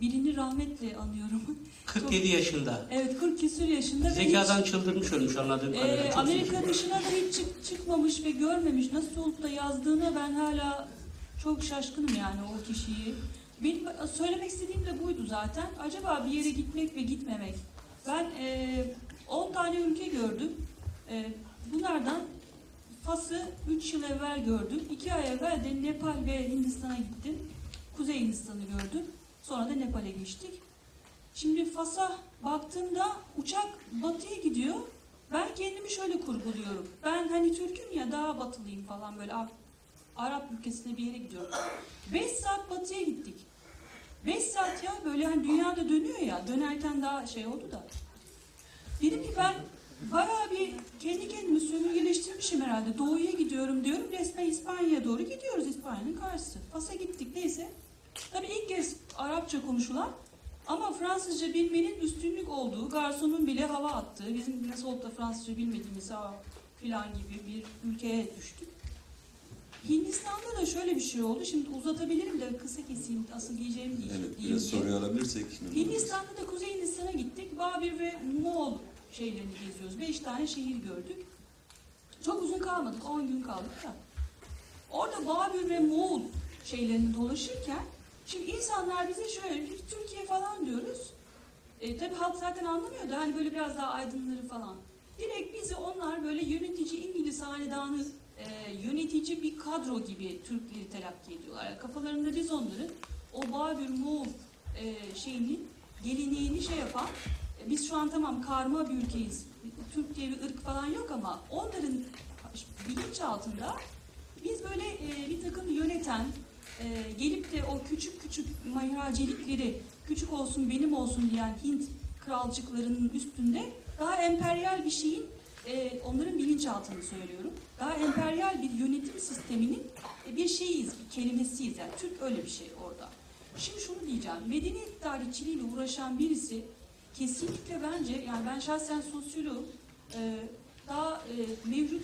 birini rahmetle anıyorum. (laughs) 47 yaşında. Evet 40 küsur yaşında Zekadan hiç, çıldırmış ölmüş anladığım e, kadarıyla. Çok Amerika dışına da hiç çık- çıkmamış ve görmemiş. Nasıl olup da yazdığına ben hala çok şaşkınım yani o kişiyi. Benim söylemek istediğim de buydu zaten. Acaba bir yere gitmek ve gitmemek. Ben e, 10 tane ülke gördüm. E, bunlardan Fas'ı 3 yıl evvel gördüm. 2 ay evvel de Nepal ve Hindistan'a gittim. Kuzey Hindistan'ı gördüm. Sonra da Nepal'e geçtik. Şimdi Fas'a baktığımda uçak batıya gidiyor. Ben kendimi şöyle kurguluyorum. Ben hani Türk'üm ya daha batılıyım falan böyle Ar- Arap ülkesine bir yere gidiyorum. 5 saat batıya gittik. 5 saat ya böyle hani dünyada dönüyor ya dönerken daha şey oldu da. Dedim ki ben bayağı bir kendi kendimi sömürgeleştirmişim herhalde. Doğuya gidiyorum diyorum. Resmen İspanya'ya doğru gidiyoruz İspanya'nın karşısı. Fas'a gittik neyse. Tabii ilk kez Arapça konuşulan ama Fransızca bilmenin üstünlük olduğu, garsonun bile hava attığı, bizim nasıl olup da Fransızca bilmediğimiz ha filan gibi bir ülkeye düştük. Hindistan'da da şöyle bir şey oldu. Şimdi uzatabilirim de kısa keseyim. Asıl diyeceğim değil. Evet biraz soruyu alabilirsek. Hindistan'da da Kuzey Hindistan'a gittik. Babir ve Moğol şeylerini geziyoruz. Beş tane şehir gördük. Çok uzun kalmadık. 10 gün kaldık da. Orada Babür ve Moğol şeylerini dolaşırken şimdi insanlar bize şöyle biz Türkiye falan diyoruz. E, tabii halk zaten anlamıyor da hani böyle biraz daha aydınları falan. Direkt bizi onlar böyle yönetici İngiliz hanedanı e, yönetici bir kadro gibi Türkleri telakki ediyorlar. Yani kafalarında biz onların o Babür Moğol e, şeyinin geleneğini şey yapan e, biz şu an tamam karma bir ülkeyiz. Türk diye bir ırk falan yok ama onların bilinç altında biz böyle e, bir takım yöneten e, gelip de o küçük küçük mahiracelikleri küçük olsun benim olsun diyen Hint kralcıklarının üstünde daha emperyal bir şeyin e, onların bilinçaltını söylüyorum. Daha emperyal bir yönetim sisteminin e, bir şeyiz, bir kelimesiyiz. Yani Türk öyle bir şey orada. Şimdi şunu diyeceğim. Medeniyet tarihçiliğiyle uğraşan birisi kesinlikle bence yani ben şahsen sosyoloğum e, daha e, mevcut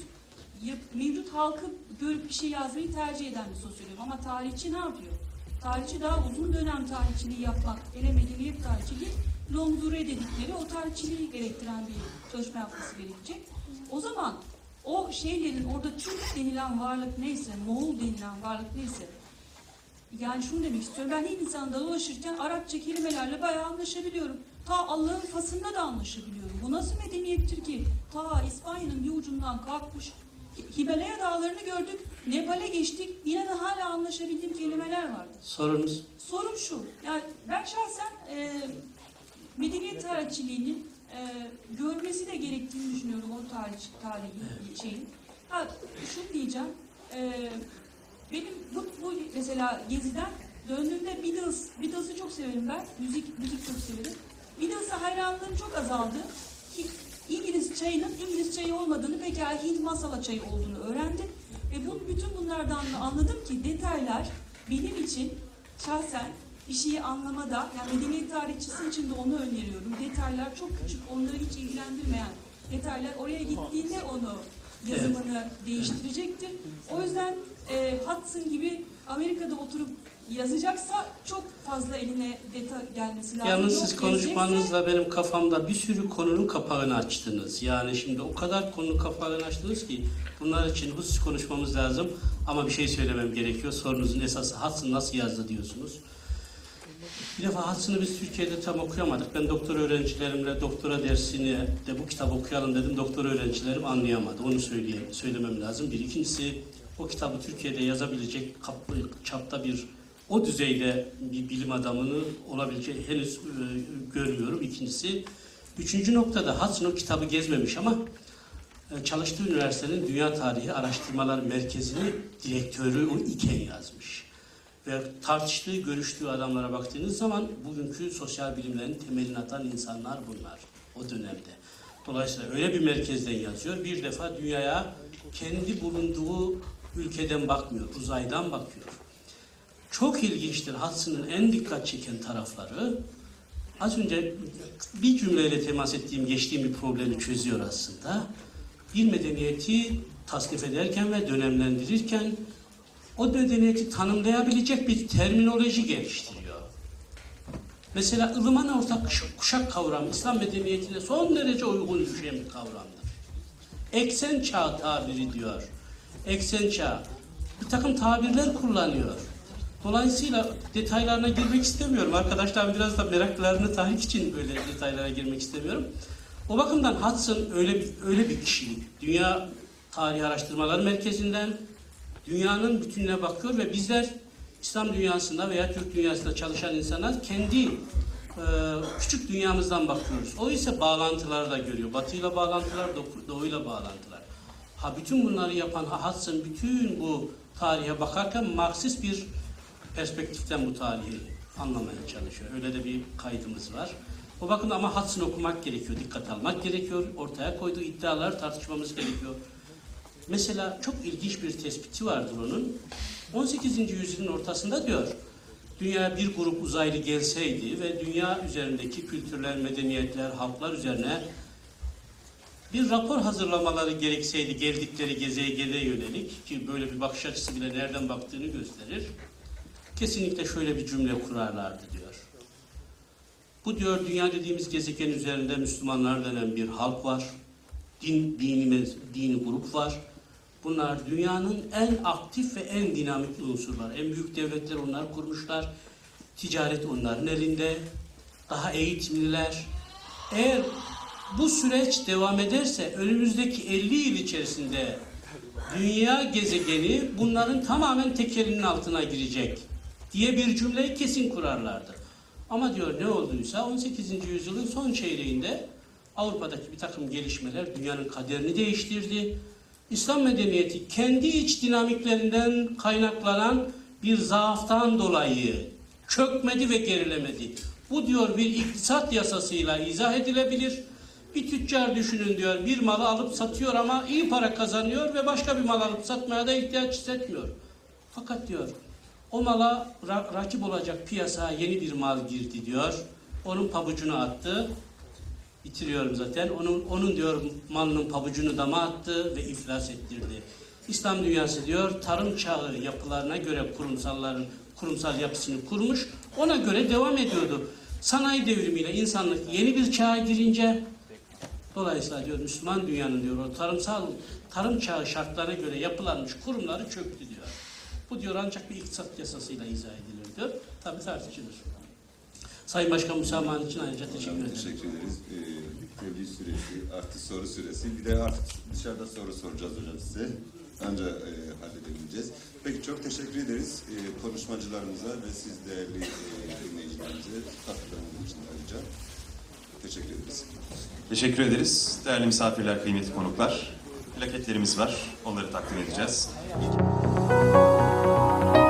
mevcut halkı görüp bir şey yazmayı tercih eden bir sosyolog. Ama tarihçi ne yapıyor? Tarihçi daha uzun dönem tarihçiliği yapmak, hele medeniyet tarihçiliği longdure dedikleri o tarihçiliği gerektiren bir çalışma yapması gerekecek. O zaman o şeylerin orada Türk denilen varlık neyse, Moğol denilen varlık neyse yani şunu demek istiyorum. Ben Hindistan'da dolaşırken Arapça kelimelerle bayağı anlaşabiliyorum. Ta Allah'ın fasında da anlaşabiliyorum. Bu nasıl medeniyettir ki? Ta İspanya'nın bir ucundan kalkmış. Himalaya dağlarını gördük. Nepal'e geçtik. Yine de hala anlaşabildiğim kelimeler vardı. Sorunuz? Sorum şu. Yani ben şahsen e, medeniyet tarihçiliğinin e, görmesi de gerektiğini düşünüyorum o tarih tarihi şeyin. Ha şunu diyeceğim. E, benim bu, bu mesela geziden döndüğümde Beatles, Beatles'ı çok severim ben. Müzik müzik çok severim. Beatles'a hayranlığım çok azaldı. Ki İngiliz çayının İngiliz çayı olmadığını pekala Hint masala çayı olduğunu öğrendim. Ve bu, bütün bunlardan da anladım ki detaylar benim için şahsen bir şeyi anlamada, yani medeniyet tarihçisi için de onu öneriyorum. Detaylar çok küçük, onları hiç ilgilendirmeyen detaylar oraya gittiğinde onu yazımını değiştirecektir. O yüzden e, Hudson gibi Amerika'da oturup yazacaksa çok fazla eline detay gelmesi lazım. Yalnız Yok siz gelecekse- konuşmanızla benim kafamda bir sürü konunun kapağını açtınız. Yani şimdi o kadar konunun kapağını açtınız ki bunlar için husus konuşmamız lazım. Ama bir şey söylemem gerekiyor. Sorunuzun esası Hudson nasıl yazdı diyorsunuz. Bir defa Hudson'ı biz Türkiye'de tam okuyamadık. Ben doktor öğrencilerimle doktora dersini de bu kitabı okuyalım dedim. Doktor öğrencilerim anlayamadı. Onu söyleyeyim, söylemem lazım. Bir. ikincisi o kitabı Türkiye'de yazabilecek kap- çapta bir o düzeyde bir bilim adamını olabileceği henüz e, görmüyorum. İkincisi, üçüncü noktada Hudson o kitabı gezmemiş ama e, çalıştığı üniversitenin Dünya Tarihi Araştırmalar Merkezi'ni direktörü o iken yazmış. Ve tartıştığı, görüştüğü adamlara baktığınız zaman bugünkü sosyal bilimlerin temelini atan insanlar bunlar o dönemde. Dolayısıyla öyle bir merkezden yazıyor. Bir defa dünyaya kendi bulunduğu ülkeden bakmıyor, uzaydan bakıyor. Çok ilginçtir Hudson'ın en dikkat çeken tarafları. Az önce bir cümleyle temas ettiğim, geçtiğim bir problemi çözüyor aslında. Bir medeniyeti tasnif ederken ve dönemlendirirken o medeniyeti tanımlayabilecek bir terminoloji geliştiriyor. Mesela ılıman ortak kuşak kavramı İslam medeniyetine son derece uygun bir kavramdır. Eksen çağ tabiri diyor. Eksen çağ. Bir takım tabirler kullanıyor. Dolayısıyla detaylarına girmek istemiyorum. Arkadaşlar biraz da meraklarını tahrik için böyle detaylara girmek istemiyorum. O bakımdan Hudson öyle bir, öyle bir kişilik. Dünya Tarih Araştırmaları Merkezi'nden dünyanın bütününe bakıyor ve bizler İslam dünyasında veya Türk dünyasında çalışan insanlar kendi e, küçük dünyamızdan bakıyoruz. O ise bağlantıları da görüyor. Batıyla bağlantılar, Doğu- doğuyla bağlantılar. Ha bütün bunları yapan Hudson bütün bu tarihe bakarken Marksist bir perspektiften bu tarihi anlamaya çalışıyor. Öyle de bir kaydımız var. O bakımdan ama Hudson okumak gerekiyor, dikkat almak gerekiyor. Ortaya koyduğu iddialar tartışmamız gerekiyor. Mesela çok ilginç bir tespiti vardır onun. 18. yüzyılın ortasında diyor, dünya bir grup uzaylı gelseydi ve dünya üzerindeki kültürler, medeniyetler, halklar üzerine bir rapor hazırlamaları gerekseydi geldikleri gezegene yönelik ki böyle bir bakış açısı bile nereden baktığını gösterir. Kesinlikle şöyle bir cümle kurarlardı diyor. Bu diyor dünya dediğimiz gezegen üzerinde Müslümanlar denen bir halk var. Din, dini, dini grup var. Bunlar dünyanın en aktif ve en dinamik unsurlar. En büyük devletler onlar kurmuşlar. Ticaret onların elinde. Daha eğitimliler. Eğer bu süreç devam ederse önümüzdeki 50 yıl içerisinde dünya gezegeni bunların tamamen tekelinin altına girecek diye bir cümleyi kesin kurarlardı. Ama diyor ne olduysa 18. yüzyılın son çeyreğinde Avrupa'daki bir takım gelişmeler dünyanın kaderini değiştirdi. İslam medeniyeti kendi iç dinamiklerinden kaynaklanan bir zaaftan dolayı çökmedi ve gerilemedi. Bu diyor bir iktisat yasasıyla izah edilebilir. Bir tüccar düşünün diyor bir malı alıp satıyor ama iyi para kazanıyor ve başka bir mal alıp satmaya da ihtiyaç hissetmiyor. Fakat diyor o mala ra- rakip olacak piyasaya yeni bir mal girdi diyor. Onun pabucunu attı. Bitiriyorum zaten. Onun, onun diyor malının pabucunu dama attı ve iflas ettirdi. İslam dünyası diyor tarım çağı yapılarına göre kurumsalların kurumsal yapısını kurmuş. Ona göre devam ediyordu. Sanayi devrimiyle insanlık yeni bir çağa girince dolayısıyla diyor Müslüman dünyanın diyor o tarımsal tarım çağı şartlarına göre yapılanmış kurumları çöktü diyor. Bu diyor ancak bir iktisat yasasıyla izah edilir diyor. Tabii tartışılır. Sayın Başkan müsamahan için ayrıca teşekkür ederim. teşekkür ederiz. Ee, tebliğ süresi, artı soru süresi. Bir de artık dışarıda soru soracağız hocam size. Anca e, halledebileceğiz. Peki çok teşekkür ederiz e, konuşmacılarımıza ve siz değerli e, dinleyicilerimize katkılarınız için ayrıca. Teşekkür ederiz. Teşekkür ederiz. Değerli misafirler, kıymetli konuklar plaketlerimiz var. Onları takdim edeceğiz. İlk...